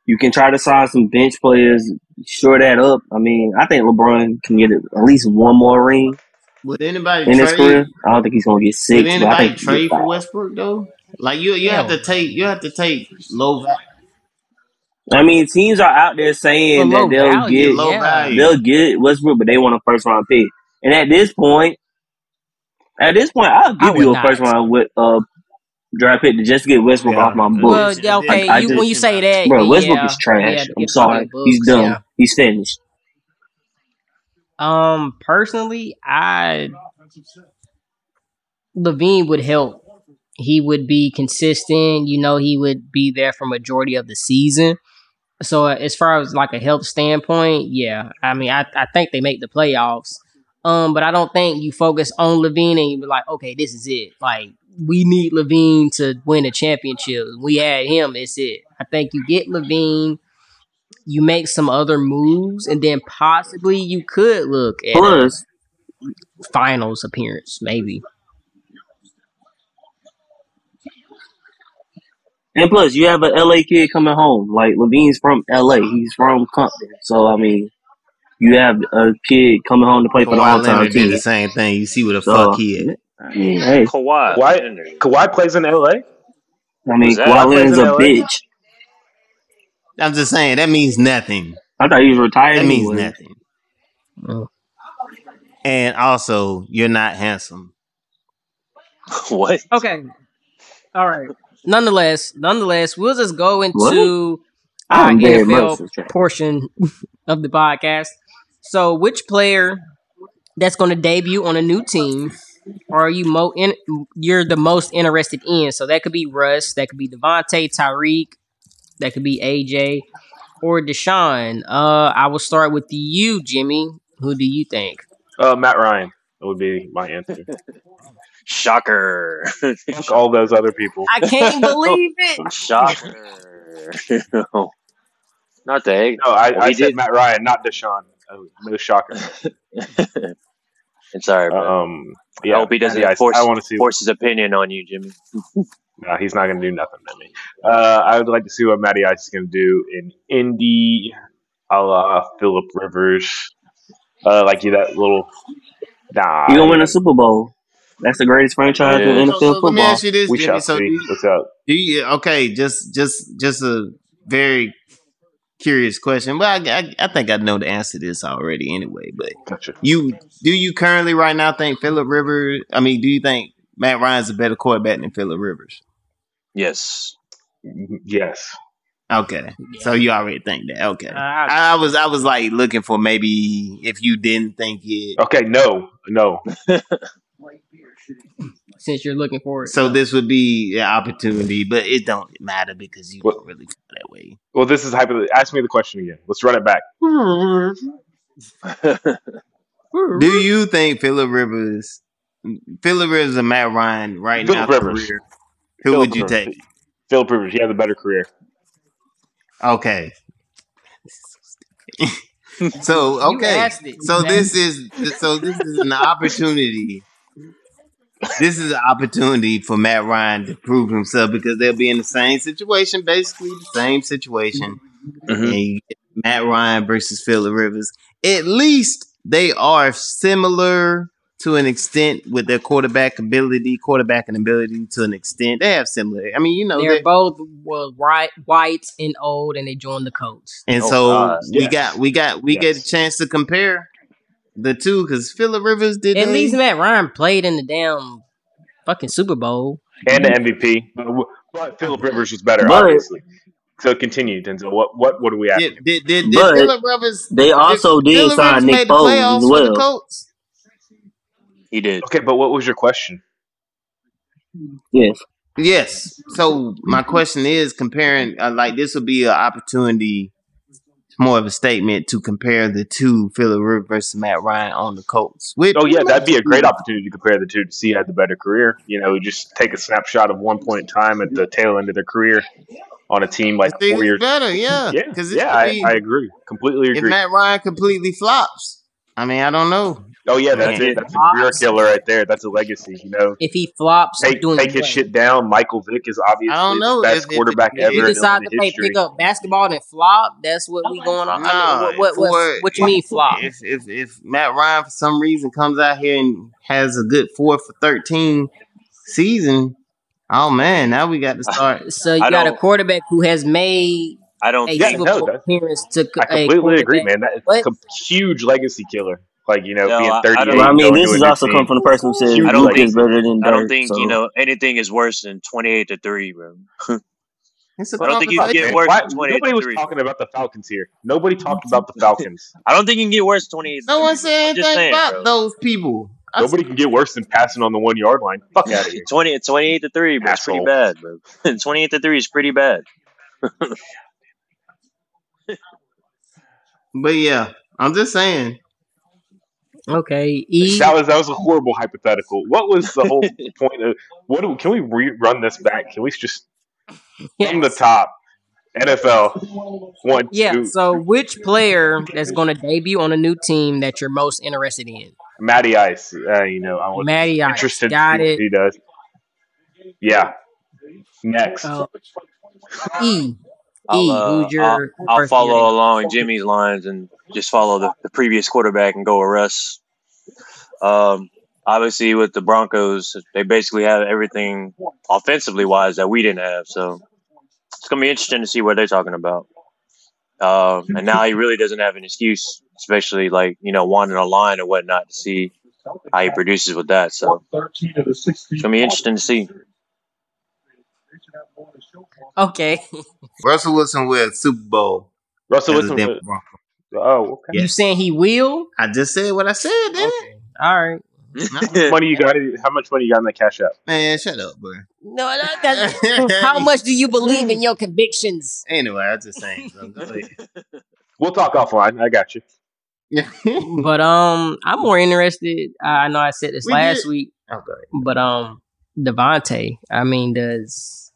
You can try to sign some bench players, shore that up. I mean, I think LeBron can get at least one more ring Would anybody in his trade? career. I don't think he's gonna get Would six, but I anybody think he can trade get for. Westbrook though? Like you, you have to take you have to take low va- I mean, teams are out there saying that they'll value, get low yeah. value. they'll get Westbrook, but they want a first round pick. And at this point, at this point, I'll give would you a not. first round with uh draft pick to just get Westbrook Yeah. off my book. Well, yeah, okay, I you, just- when you say that, Bro, then Westbrook yeah, is trash. yeah, I'm sorry. fucking He's books, done. yeah. He's finished. Um, personally, I LaVine would help. He would be consistent. You know, he would be there for majority of the season. So uh, as far as like a health standpoint, yeah, I mean, I, I think they make the playoffs. Um, but I don't think you focus on LaVine and you be like, okay, this is it. Like we need LaVine to win a championship. We had him. It's it. I think you get LaVine. You make some other moves, and then possibly you could look at Plus, finals appearance, maybe. and plus, you have an LA kid coming home. Like LaVine's from LA. He's from Compton. So I mean, you have a kid coming home to play for the Kawhi all time Leonard team. the same thing. You see what the So fuck he at. I hey, Kawhi. Kawhi, Kawhi plays in LA. I mean, Was that- Kawhi Leonard's a LA? bitch. I'm just saying that means nothing. I thought he was retired. That means anyway. nothing. And also, you're not handsome. what? Okay. All right. Nonetheless, nonetheless, we'll just go into What? our I'm very NFL much attracted. portion of the podcast. So, which player that's going to debut on a new team are you mo in, you're the most interested in? So that could be Russ, that could be Davante, Tyreek, that could be AJ, or Deshaun. Uh, I will start with you, Jimmy. Who do you think? Uh, Matt Ryan. That would be my answer. Shocker. Fuck all those other people. I can't believe it. Shocker. Not the egg. No, I, I said did- Matt Ryan, not Deshaun. Oh, no shocker. it's alright, bro. Um, yeah, I hope he doesn't Matty Ice. force, I want see. force his opinion on you, Jimmy. No, he's not going to do nothing to me. Uh, I would like to see what Matty Ice is going to do in Indy, a la Philip Rivers. Uh, like you, that little. Nah, You gonna win a Super Bowl? That's the greatest franchise Yeah. in So, NFL so let me football. ask you this, We Jimmy. So do see. you, What's up? do you okay? Just just just a very curious question. but I, I, I think I know the answer to this already anyway. But Gotcha. you do you currently right now think Philip Rivers? I mean, do you think Matt Ryan's a better quarterback than Philip Rivers? Yes. Yes. Okay, so you already think that. Okay, Uh, I, I was I was like looking for maybe if you didn't think it. Okay, no, no. since you're looking for it. So this would be an opportunity, but it don't matter because you What- don't really feel that way. Well, this is hypothetical. Ask me the question again. Let's run it back. Do you think Philip Rivers, Philip Rivers and Matt Ryan right Philip now Rivers. career? Who Philip would you Rivers. take? Philip Rivers, he has a better career. Okay. so okay. So this is so this is an opportunity. This is an opportunity for Matt Ryan to prove himself because they'll be in the same situation, basically the same situation. Mm-hmm. And you get Matt Ryan versus Philip Rivers. At least they are similar to an extent with their quarterback ability, quarterbacking ability to an extent. They have similar. I mean, you know, They're they- both well, right, white and old, and they joined the Colts. and Oh, so God. we Yes. got we got we get a chance to compare the two because Philip Rivers did At least Matt Ryan played in the damn fucking Super Bowl. And the MVP. But, but Philip Rivers was better, But- obviously. So continue, Denzel. What what what do we ask? Did, did, did, did But Philip Rivers? They also did Philip sign Rivers Nick the Foles playoffs as for the well. Colts. he did. Okay, but what was your question? Yes. Yes. So my question is comparing uh, like this would be an opportunity, more of a statement to compare the two Philip Rivers versus Matt Ryan on the Colts. Which, Oh yeah, that'd be a great opportunity to compare the two to see who had the better career. You know, just take a snapshot of one point in time at the tail end of their career on a team like four years. better, yeah. Yeah, yeah, I, I agree. Completely if agree. Matt Ryan completely flops, I mean, I don't know. Oh yeah, that's it. That's a career killer right there. That's a legacy. You know, If he flops, take doing take his what? shit down. Michael Vick is obviously I don't know the best if- if- quarterback if- ever If if you in decide to play pick up basketball and flop, that's what we going on. I Nah, mean, what what, what, for- what you mean flop? If, if if Matt Ryan for some reason comes out here and has a good four for thirteen season, oh man, now we got to start. So you I got a quarterback who has made I don't a Yeah, no, Bowl that- appearance to I a completely agree, man. That's a huge legacy killer. Like you know, No, being I- I thirty don't- eight. Well, I mean, this is also team. come from the person who says I don't Luka think- is better than I don't think so. you know anything is worse than twenty eight to three, bro. I don't think you can get worse Why- than 28 nobody was three. talking about the Falcons here. Nobody talked about the Falcons. I don't think you can get worse than twenty eight. No one said Just anything saying, about bro. those people. I Nobody can get worse than passing on the one yard line. Fuck out of here. 20, 28 to three, bro. It's pretty bad, bro. Twenty eight to three is pretty bad. But yeah, I'm just saying. Okay, E. That was that was a horrible hypothetical. What was the whole point of what? Do, can we rerun this back? Can we just from the top? NFL one Yeah. two. So, which player that's going to debut on a new team that you're most interested in? Matty Ice. Uh, you know, I was Matty Ice. interested Got to see it. he does. Yeah. Next. Uh, e. I'll, E. uh, Who's your I'll, I'll follow along Jimmy's lines and just follow the, the previous quarterback and go with Russ. Um, obviously, with the Broncos, they basically have everything offensively wise that we didn't have. So it's gonna be interesting to see what they're talking about. Um, and now he really doesn't have an excuse, especially like you know wanting a line or whatnot to see how he produces with that. So it's gonna be interesting to see. Okay. Russell Wilson with Super Bowl. Russell as a Wilson. Denver Bronco. Oh, okay. You saying he will? I just said what I said, didn't? Okay. All right. How much money you got? How much money you got in that cash app? Man, shut up, bro. No, that, that, how much do you believe in your convictions? Anyway, I was just saying. So. We'll talk offline. I got you. Yeah. But um, I'm more interested. I know I said this We last did. week, Oh, go ahead. but um, Davante. I mean, does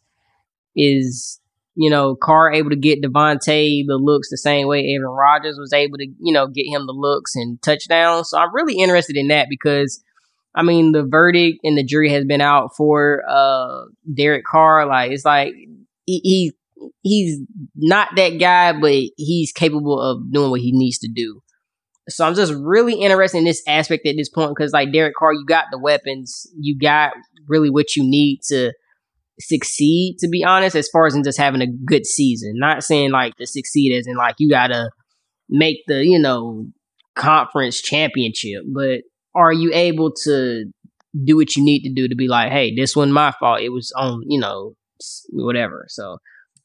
is you know Carr able to get Davante the looks the same way Aaron Rodgers was able to you know get him the looks and touchdowns? So I'm really interested in that because. I mean, the verdict and the jury has been out for uh Derek Carr. Like, it's like he, he he's not that guy, but he's capable of doing what he needs to do. So I'm just really interested in this aspect at this point because, like Derek Carr, you got the weapons, you got really what you need to succeed. To be honest, as far as in just having a good season, not saying like to succeed as in like you gotta make the you know conference championship, but are you able to do what you need to do to be like, hey, this wasn't my fault. It was on you know whatever. So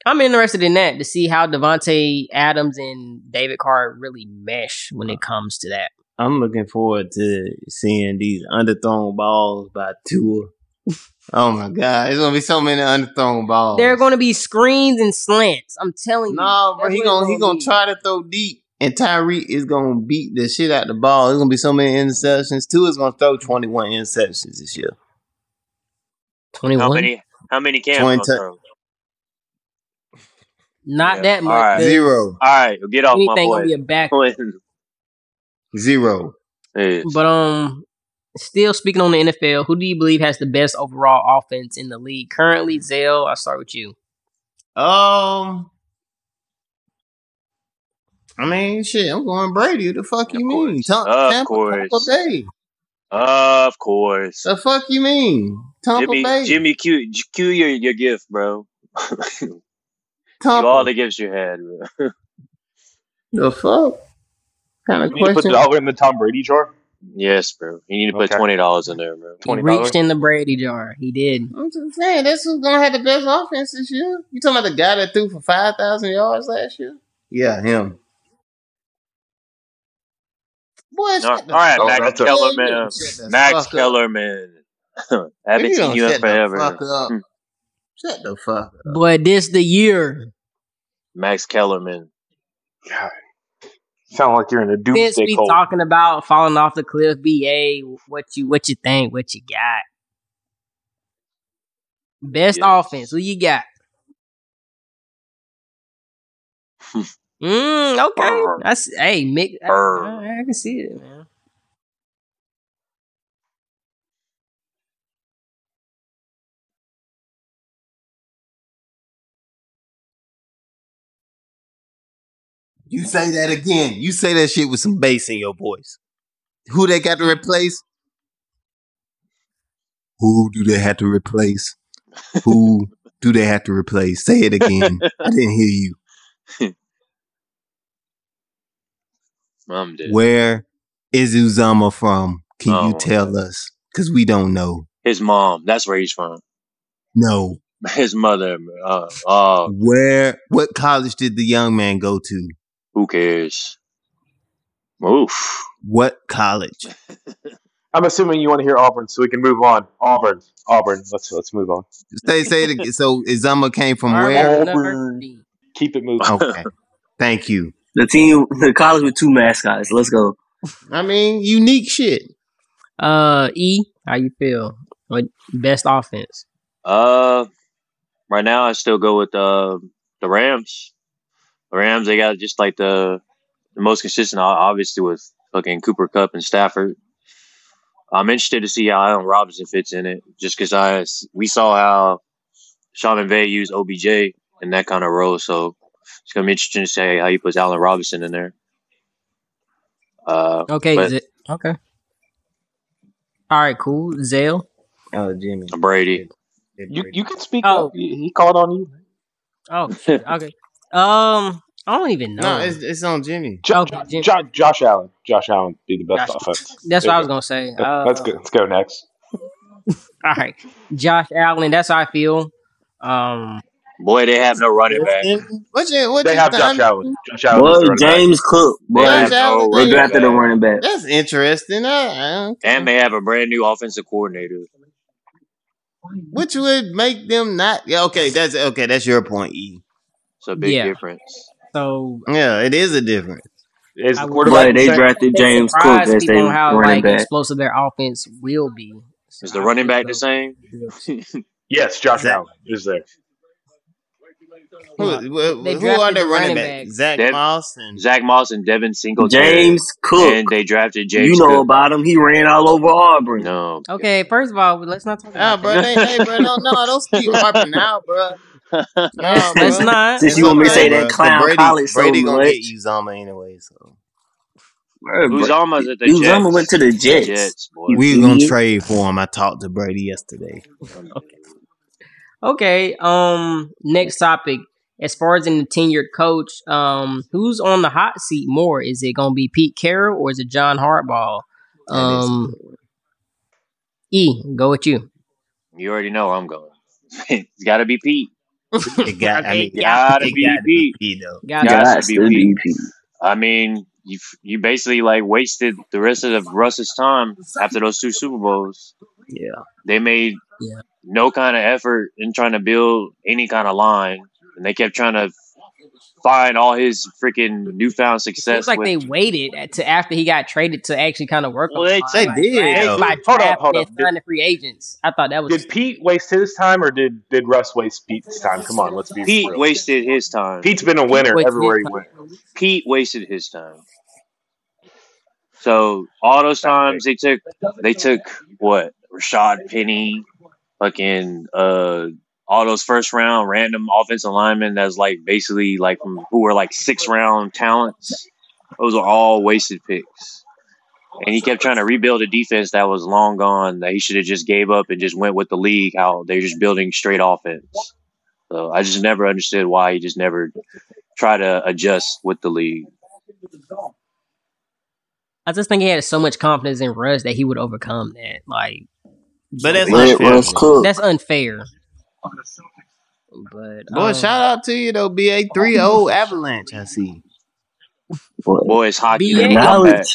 I'm interested in that to see how Davante Adams and David Carr really mesh when it comes to that. I'm looking forward to seeing these underthrown balls by Tua. Oh my god, there's gonna be so many underthrown balls. There are going to be screens and slants. I'm telling you. No, bro, That's he what gonna it's he gonna be. try to throw deep, and Tyreek is gonna beat the shit out the ball. There's gonna be so many interceptions. Tua is gonna throw 21 interceptions this year. 21. How many? How many can Twenty throw? Not Yeah. that much. All right. but Zero, All right, well, get off my Anything boy. gonna be a back. zero. Yes. But um, still speaking on the NFL, who do you believe has the best overall offense in the league currently? Zell, I'll start with you. Um, I mean, shit, I'm going Brady. What the fuck Of you mean? course. Tam- Of Tampa, course. Tampa Bay. Of course. The fuck you mean? Tampa Jimmy, Bay. Jimmy, cue, cue your, your gift, bro. you Tampa. all the gifts you had, bro. the fuck? Kind of You need to put the question. dollar in the Tom Brady jar. Yes, bro. You need to put Okay. twenty dollars in there, bro. He $20? reached in the Brady jar. He did. I'm just saying, that's who's gonna have the best offense this year. You talking about the guy that threw for five thousand yards last year? Yeah, him. Boy, No, shut the all right, Oh, Max Kellerman. Shut the Max fuck up. Kellerman. Haven't You seen don't you in shut the forever. fuck up. Hmm. Shut the fuck up. But this the year. Max Kellerman. God, sound like you're in a Since doomsday we cult. talking about falling off the cliff, BA, what you what you think? What you got? Best Yeah. offense. Who you got? mm, okay. Burr. That's hey, Mick. I, I, I can see it, man. You say that again. You say that shit with some bass in your voice. Who they got to replace? Who do they have to replace? Who do they have to replace? Say it again. I didn't hear you. I'm dead. Where is Uzama from? Can Oh, you tell us? Because we don't know. His mom. That's where he's from. No. His mother. Uh, uh, Where? What college did the young man go to? Who cares? Oof. What college? I'm assuming you want to hear Auburn, so we can move on. Auburn, Auburn. Let's let's move on. Say say it again. So Uzama came from Auburn where? University. Keep it moving. Okay. Thank you. The team, the college with two mascots. Let's go. I mean, unique shit. Uh, E, how you feel? What best offense? Uh, right now I still go with uh, the Rams. The Rams they got just like the the most consistent, obviously with fucking Cooper Kupp and Stafford. I'm interested to see how Allen Robinson fits in it, just because I we saw how Sean McVay used OBJ in that kind of role, so it's gonna be interesting to see how he puts Allen Robinson in there. Uh, Okay, But- Z- okay. All right, cool. Zale. Oh, Jimmy. Brady. You you can speak Oh. up. He he called on you. Oh, shit. okay. Um, I don't even know. No, it's, it's on Jimmy. Jo- Okay, Jo- Jim. Jo- Josh Allen. Josh Allen be the best Josh- offense. That's There what I was go. gonna say. That- Uh, That's good. Let's go next. All right, Josh Allen. That's how I feel. Um, Boy, they have no running back. What you, what They have done? Josh Allen. Josh Allen. is Boy, the running back. James Cook. Boy, They Josh have no Allen, they running drafted a running back. That's interesting. I, I, And they have a brand new offensive coordinator. which would make them not. Yeah, okay, that's okay. That's your point, E. It's a big Yeah. difference. So Yeah, it is a difference. It's I the quarterback Boy, they drafted James Cook as people their how running like back. explosive their offense will be. So Is the I running think back the same? Yes, Josh Zach. Allen is there. Who, They who, who are the the running running backs? backs. Zach Dev- Moss and Zach Moss and Devin Singletary. James Cook. And they drafted James you know Cook. about him. He ran all over Auburn. No. Okay, first of all, let's not talk about bro, that. they, hey, bro, no, no, don't keep harping now, bro. No, Let's not. Since It's you want me to say that that 'cause clown Brady, college so Brady gonna much. get Uzama anyway, so Bro, Uzama's at the Uzama Jets. went to the Jets. Jets, boy. You we gonna idiot. trade for him. I talked to Brady yesterday. Okay. Um. Next topic. As far as in the tenured coach, um, who's on the hot seat more? Is it gonna be Pete Carroll or is it John Harbaugh? That is a Um. E, go with you. You already know where I'm going. it's got to be Pete. It got, I mean, gotta, it be gotta be Pete. Pete though. Got Got to. to be to Pete. I mean, you you basically like wasted the rest of Russ's time after those two Super Bowls. Yeah. They made Yeah. no kind of effort in trying to build any kind of line, and they kept trying to find all his freaking newfound success. It's like with, they waited to after he got traded to actually kind of work Well, on they- the They line, did, like, though. by Hold up, hold and up. signing free agents. I thought that was Did Pete waste his time, or did did Russ waste Pete's time? Come on, let's be Pete real. wasted his time. Pete's been a winner everywhere he went. Pete wasted his time. So all those times they took they took what Rashaad Penny, fucking uh all those first round random offensive linemen that's like basically like from, who were like six round talents. Those are all wasted picks. And he kept trying to rebuild a defense that was long gone. That he should have just gave up and just went with the league. How they're just building straight offense. So I just never understood why he just never tried to adjust with the league. I just think he had so much confidence in Russ that he would overcome that. Like But that's unfair. Russ cook. that's unfair. But Boy, um, shout out to you though, BA three O Avalanche. I see. Boy, Boys, hockey. BA. done come back. knowledge.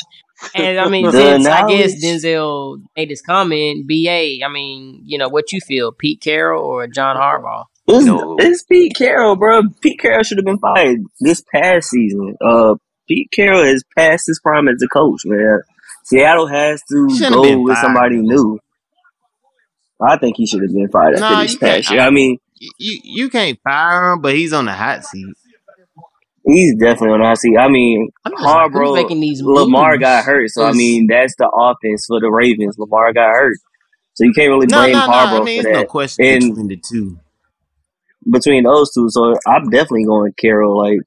And I mean, The since I guess. Denzel made his comment, BA. I mean, you know what you feel, Pete Carroll or John Harbaugh? It's, No. it's Pete Carroll, bro. Pete Carroll should have been fired this past season. Uh, Pete Carroll has passed his prime as a coach, man. Seattle has to Shouldn't have go with somebody new. I think he should have been fired after Nah, this you past year. I mean, You, you you can't fire him, but he's on the hot seat. he's definitely on the hot seat. I mean, I'm just like, who's Harbaugh, making these Lamar got hurt, so I mean that's the offense for the Ravens. Lamar got hurt, so you can't really blame no, no. Harbaugh I mean, for that. no question And- between the two. between those two. So I'm definitely going Carroll. Like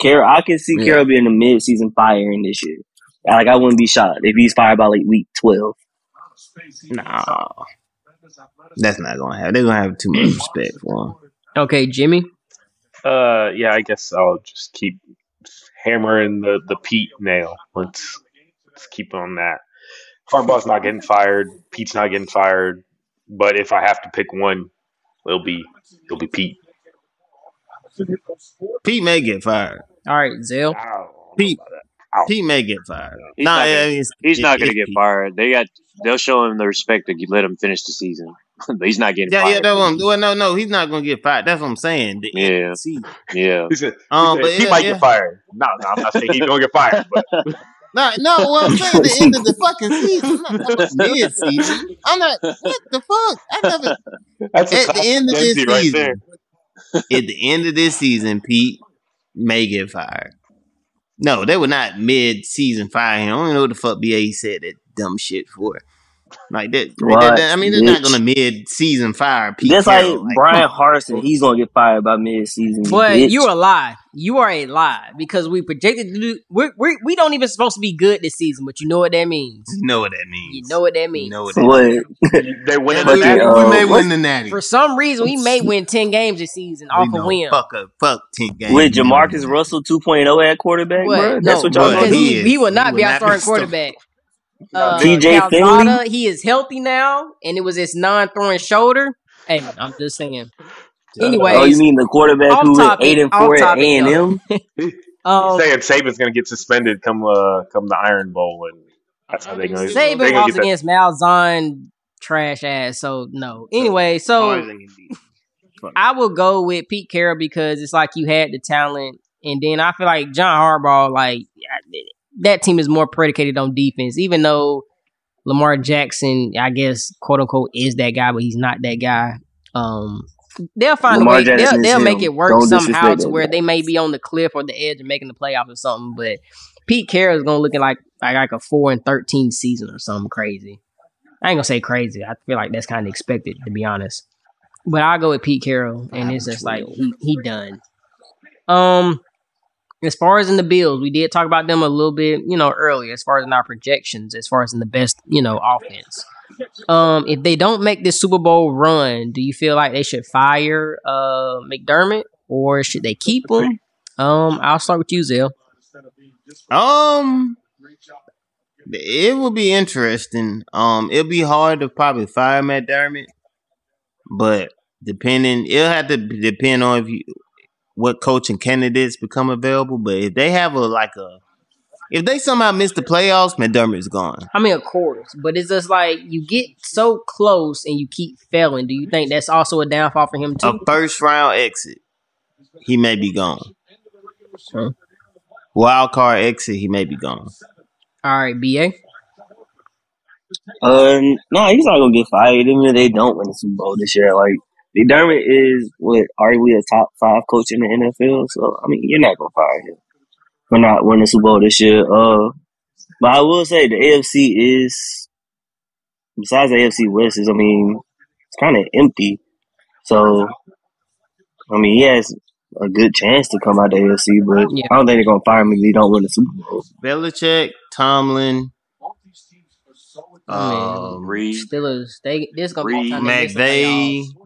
Carroll, I can see Yeah. Carroll being a mid-season firing this year. Like I wouldn't be shocked if he's fired by like week twelve. Nah, that's not gonna happen. They're gonna have too much respect for him. Okay, Jimmy. Uh, yeah, I guess I'll just keep hammering the the Pete nail. Let's let's keep on that. Harbaugh's not getting fired. Pete's not getting fired. But if I have to pick one, it'll be it'll be Pete. Pete may get fired. All right, Zell. I don't know Pete. About that. Ow. Pete may get fired. He's nah, not gonna- I mean, He's it- not going to it's get fired. They got they'll show him the respect to let him finish the season. but he's not getting Yeah, fired. yeah, that's what well, no, no, he's not gonna get fired. That's what I'm saying. The end of Yeah. the. Yeah. He said, he, Um, said, but he yeah, might yeah. get fired. No, no, I'm not saying he's gonna get fired. But No, no, well, I'm saying the end of the fucking season. I'm not mid season. I'm not. What the fuck? I never. that's At the end of this Lindsay right season, there. at the end of this season, Pete may get fired. No, they were not mid season fire. I don't know what the fuck BA said that dumb shit for. Like that, What, that- that- I mean, they're not gonna mid season fire Pete. That's Carroll. like Bryan Harsin. He's gonna get fired by mid-season. But bitch. you are a lie. You are a lie because we projected to do. We're, we're, we don't even supposed to be good this season, but you know what that means. You know what that means. You know what that means. You means. know what that what? They win Yeah, in But the we, natty. uh, we may win the natty. For some reason, we may win ten games this season We off a know. win. Fuck a fuck ten games. With JaMarcus. Russell 2.0 at quarterback, What? bro? No, That's what y'all but gonna do? he he, will not He be will our not starting starting. quarterback. Uh, TJ Finley? He is healthy now, and it was his non-throwing shoulder. Hey, I'm just saying. Anyway, Oh, you mean the quarterback off who went topic, eight and four at topic, A and M? um, saying Saban's gonna get suspended come uh, come the Iron Bowl, and that's how they're gonna. they Saban gonna lost get that. against Malzahn, trash ass. So no. Anyway, so Ours ain't gonna be- I will go with Pete Carroll because it's like you had the talent, and then I feel like John Harbaugh, like that team is more predicated on defense. Even though Lamar Jackson, I guess, quote unquote, is that guy, but he's not that guy. Um, they'll find Lamar a way. Jackson They'll, they'll make it work Don't somehow to where they may be on the cliff or the edge of making the playoffs or something. But Pete Carroll is gonna look like like, like a four and thirteen season or something crazy. I ain't gonna say crazy. I feel like that's kind of expected to be honest. But I'll go with Pete Carroll, and it's just like he he done. Um, as far as in the Bills, we did talk about them a little bit, you know, earlier. As far as in our projections, as far as in the best, you know, offense. Um, if they don't make this Super Bowl run, do you feel like they should fire uh McDermott or should they keep him? Um, I'll start with you, Zell. Um, it will be interesting. Um, it'll be hard to probably fire McDermott, but depending, it'll have to depend on if you what coaching candidates become available. But if they have a like a if they somehow miss the playoffs, McDermott's gone. I mean, of course, but it's just like you get so close and you keep failing. Do you think that's also a downfall for him A first round exit, he may be gone. Huh. Wild card exit, he may be gone. All right, BA. Uh, no, he's not gonna get fired even if they don't win the Super Bowl this year. Like McDermott is what arguably a top five coach in the NFL. So I mean, you're not gonna fire him for not winning the Super Bowl this year. Uh, but I will say the AFC is besides the AFC West is I mean it's kind of empty. So I mean he has a good chance to come out the AFC, but Yeah. I don't think they're gonna fire him if he don't win the Super Bowl. Belichick, Tomlin, I mean, um, Reid, Steelers, they this gonna be Reid, the time they miss the McVay, playoffs.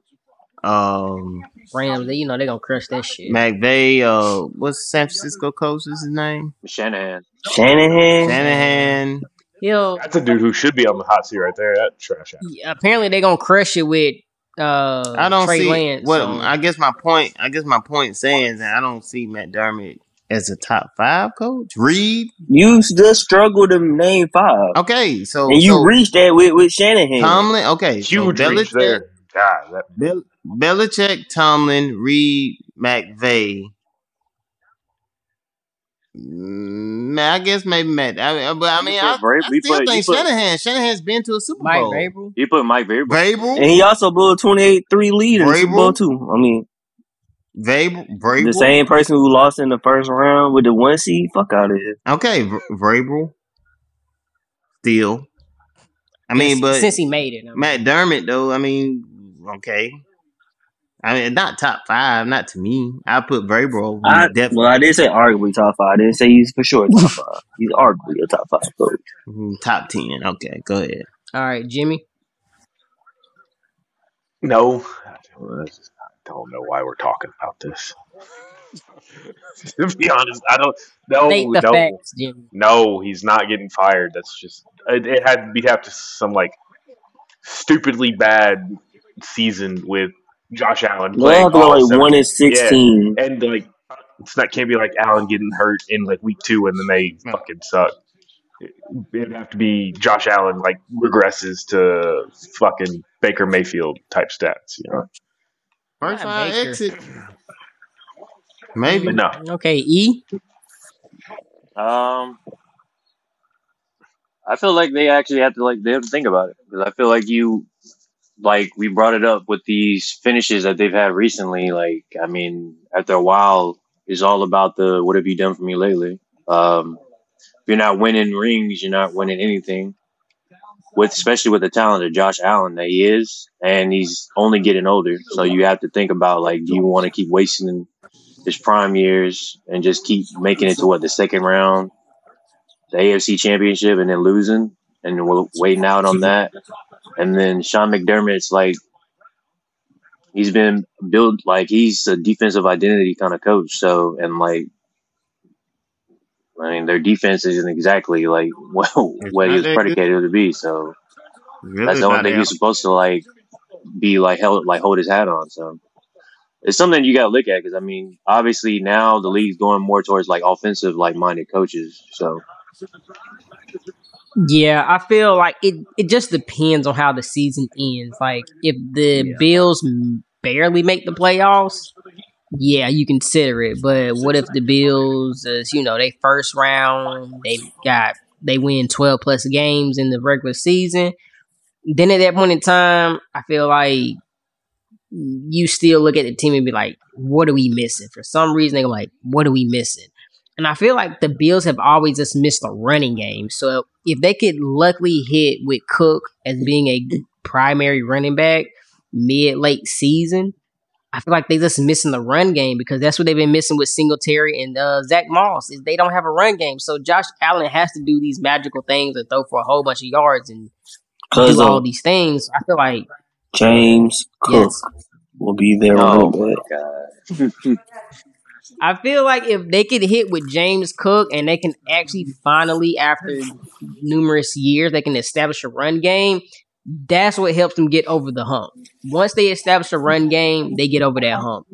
Um, Rams. They, you know they gonna crush that shit. McVay. Uh, what's San Francisco coach? Is his name? Shanahan. Shanahan, Shanahan. He'll That's a dude who should be on the hot seat right there. That trash. out. apparently they gonna crush it with uh I don't Trey see Lance. what so- I guess my point. I guess my point saying is that I don't see McDermott as a top five coach. Reid, you just struggle to name five. okay, so And you so reached that with, with Shanahan. Tomlin, okay, so Huge reach there. God, that Bel- Belichick, Tomlin, Reid, McVay. Mm, I guess maybe Matt. I but I mean, I, Vrab- I still put- think put- Shanahan. Shanahan's been to a Super Mike Bowl. Vrabel. You put Mike Vrabel. Vrabel, And he also blew a 28 3 lead in the Super Bowl, too. I mean, Vrabel, Vrabel. the same person who lost in the first round with the one seed, fuck out of here. Okay, V- Vrabel. Still. I mean, Since- but since he made it, I mean. McDermott though, I mean, okay. I mean, not top five, not to me. I put Vrabel over I, definitely well, I didn't say arguably top five. I didn't say he's for sure top five. He's arguably a top five coach. mm, top ten. Okay, go ahead. All right, Jimmy. no. I don't know why we're talking about this. to be honest, I don't. No, State the no, facts, Jimmy. no. He's not getting fired. That's just. It, it had we'd have to some like stupidly bad season with Josh Allen They playing have all like 17 one and 16. and like it's not can't be like Allen getting hurt in like week two and then they No. fucking suck. It'd have to be Josh Allen like regresses to fucking Baker Mayfield type stats, you know. First Not exit. Maybe. No, Okay, E. Um, I feel like they actually have to like they have to think about it because I feel like you, like we brought it up with these finishes that they've had recently. Like, I mean, after a while, it's all about the what have you done for me lately. Um, if you're not winning rings, you're not winning anything. With especially with the talent of Josh Allen that he is, and he's only getting older, so you have to think about like, do you want to keep wasting his prime years and just keep making it to what the second round, the AFC Championship, and then losing, and we're waiting out on that. And then Sean McDermott's like he's been built like he's a defensive identity kind of coach. So and like I mean their defense isn't exactly like what what he was predicated to be. So Really that's the only thing he's supposed to like be like held like hold his hat on. So it's something you got to look at because I mean, obviously now the league's going more towards like offensive like minded coaches. So Yeah, I feel like it. It just depends on how the season ends. Like if the Yeah. Bills barely make the playoffs, yeah, you consider it. But what if the Bills, is, you know, they first round, they got they win twelve plus games in the regular season. Then at that point in time, I feel like you still look at the team and be like, what are we missing? For some reason, they're like, what are we missing? And I feel like the Bills have always just missed the running game. So if they could luckily hit with Cook as being a primary running back mid late season, I feel like they just missing the run game because that's what they've been missing with Singletary and uh, Zach Moss is they don't have a run game. So Josh Allen has to do these magical things and throw for a whole bunch of yards and Because do all these things. I feel like James Cook yes, will be there oh my god, I feel like if they could hit with James Cook and they can actually finally, after numerous years, they can establish a run game, that's what helps them get over the hump. Once they establish a run game, they get over that hump.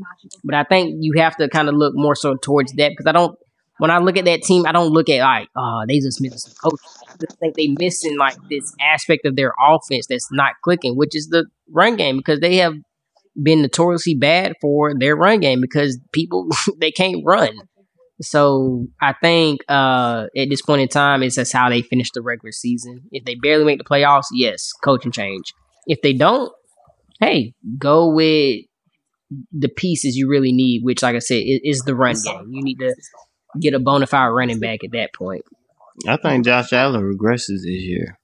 But I think you have to kind of look more so towards that because I don't. When I look at that team, I don't look at like, oh, they just missing some coach. I just think they missing like this aspect of their offense that's not clicking, which is the run game because they have been notoriously bad for their run game because people they can't run. So I think uh, at this point in time, it's just how they finish the regular season. If they barely make the playoffs, yes, coaching change. If they don't, hey, go with the pieces you really need, which, like I said, is, the run game. You need to get a bona fide running back at that point. I think Josh Allen regresses this year.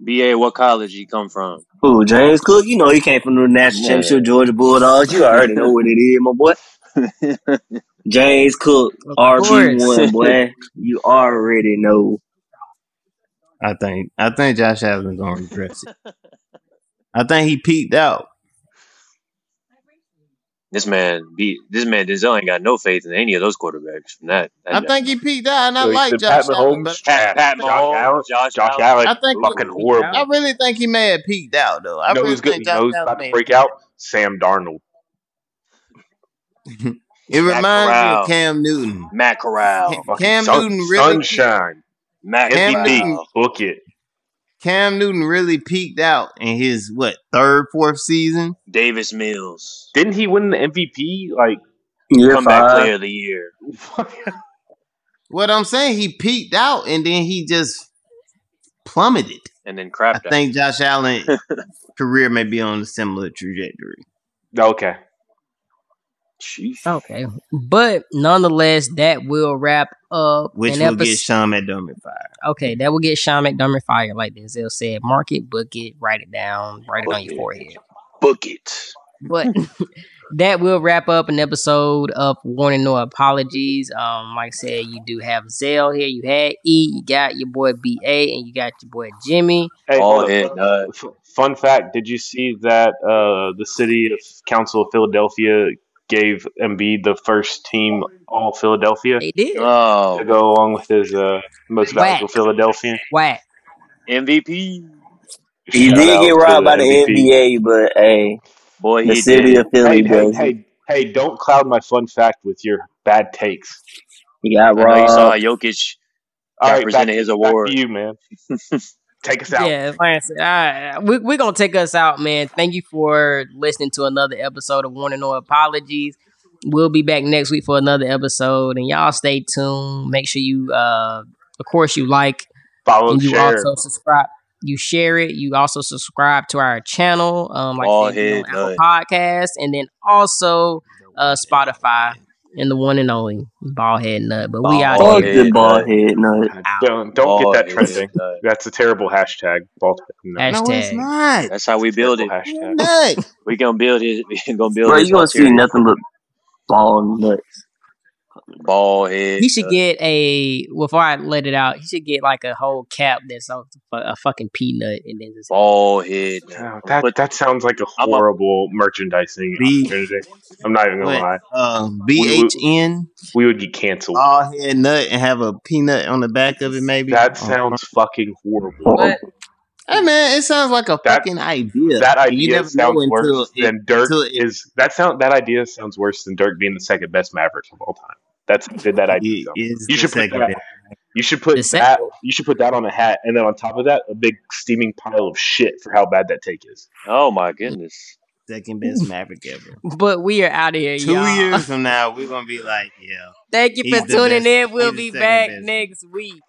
BA, what college you come from? Who, James Cook? You know he came from the national Yeah. championship Georgia Bulldogs. You already know what it is, my boy. James Cook, Of RG course. one, boy. You already know. I think I think Josh Allen's gonna regress it. I think he peaked out. This man, be this man Denzel ain't got no faith in any of those quarterbacks. From that, I think he peaked out, and I So like said Josh Pat Allen. Mahomes, But Pat, Pat Josh Mahomes, Allen, Josh, Josh Allen. Allen, I think fucking horrible. I really think he may have peaked out, though. I You know really who's good? think You know Josh who's about to have break out? Sam Darnold. It Matt reminds me of Cam Newton. Matt Corral, Cam, Cam sun- Newton really sunshine. Matt Cam Corral. Newton- Book it. Cam Newton really peaked out in his what third, fourth season. Davis Mills, Didn't he win the MVP? Like, Year comeback five. player of the year. What I'm saying, he peaked out and then he just plummeted. and then I out. think Josh Allen career may be on a similar trajectory. okay. Sheesh. Okay, but nonetheless, that will wrap up Which an will episode. get Sean McDermott fired. Okay, that will get Sean McDermott fired, like Denzel said. Mark it, book it, write it down, write it on your it. forehead. Book it. But that will wrap up an episode of Warning No Apologies. Um, like I said, you do have Zell here, you had E, you got your boy BA, and you got your boy Jimmy. Hey, All hold up. head nut. F- Fun fact: Did you see that uh, the city of council of Philadelphia gave Embiid the first team All Philadelphia They did. Oh. to go along with his uh, most valuable Whack. Philadelphian? Whack. MVP. He Shout did get robbed by the MVP. NBA, but hey, Boy, the he city did. of Philly Hey, hey, hey, hey! Don't cloud my fun fact with your bad takes. He got I know you saw robbed. how Jokic All got right, back, presented his back award. to you, man. Take us out. Yeah, like I said, all right, we, we're going to take us out, man. Thank you for listening to another episode of Warning No Apologies. We'll be back next week for another episode, and y'all stay tuned. Make sure you, uh, of course, you like Follow, and you share. also subscribe. You share it. You also subscribe to our channel, um, like Bald I said, you know, Apple. Podcast, and then also uh, Spotify and the one and only Ballhead Nut. But we out Bald Fuck here. head the bald nut. head nut. Don't don't Bald get that trending. That's a terrible hashtag. Bald no. Hashtag. No, it's not. That's how we build it. Terrible You're hashtag. not. We gonna build it. We gonna build Bro, you gonna see nothing but ball nuts. Bald head. He should nut. get a before I let it out. He should get like a whole cap that's a, a fucking peanut, and then just bald head. Oh, that But that sounds like a I'm a- horrible merchandising B- opportunity. I'm not even gonna What? lie. Uh, We- we- BHN, We would get canceled. all head nut, and have a peanut on the back of it, maybe. That Oh, sounds fucking horrible. what? Hey man, it sounds like a That- fucking idea. That And you idea never know sounds until worse it- than Dirk until it- is. That sound that idea sounds worse than Dirk being the second best Maverick of all time. That's good that idea. Is You should put that. You should put that. You should put that on a hat, and then on top of that, a big steaming pile of shit for how bad that take is. Oh my goodness. second best Maverick ever. But we are out of here, Two y'all. years from now, we're gonna be like, yeah. Thank you for tuning best. in. We'll He's be back best. next week.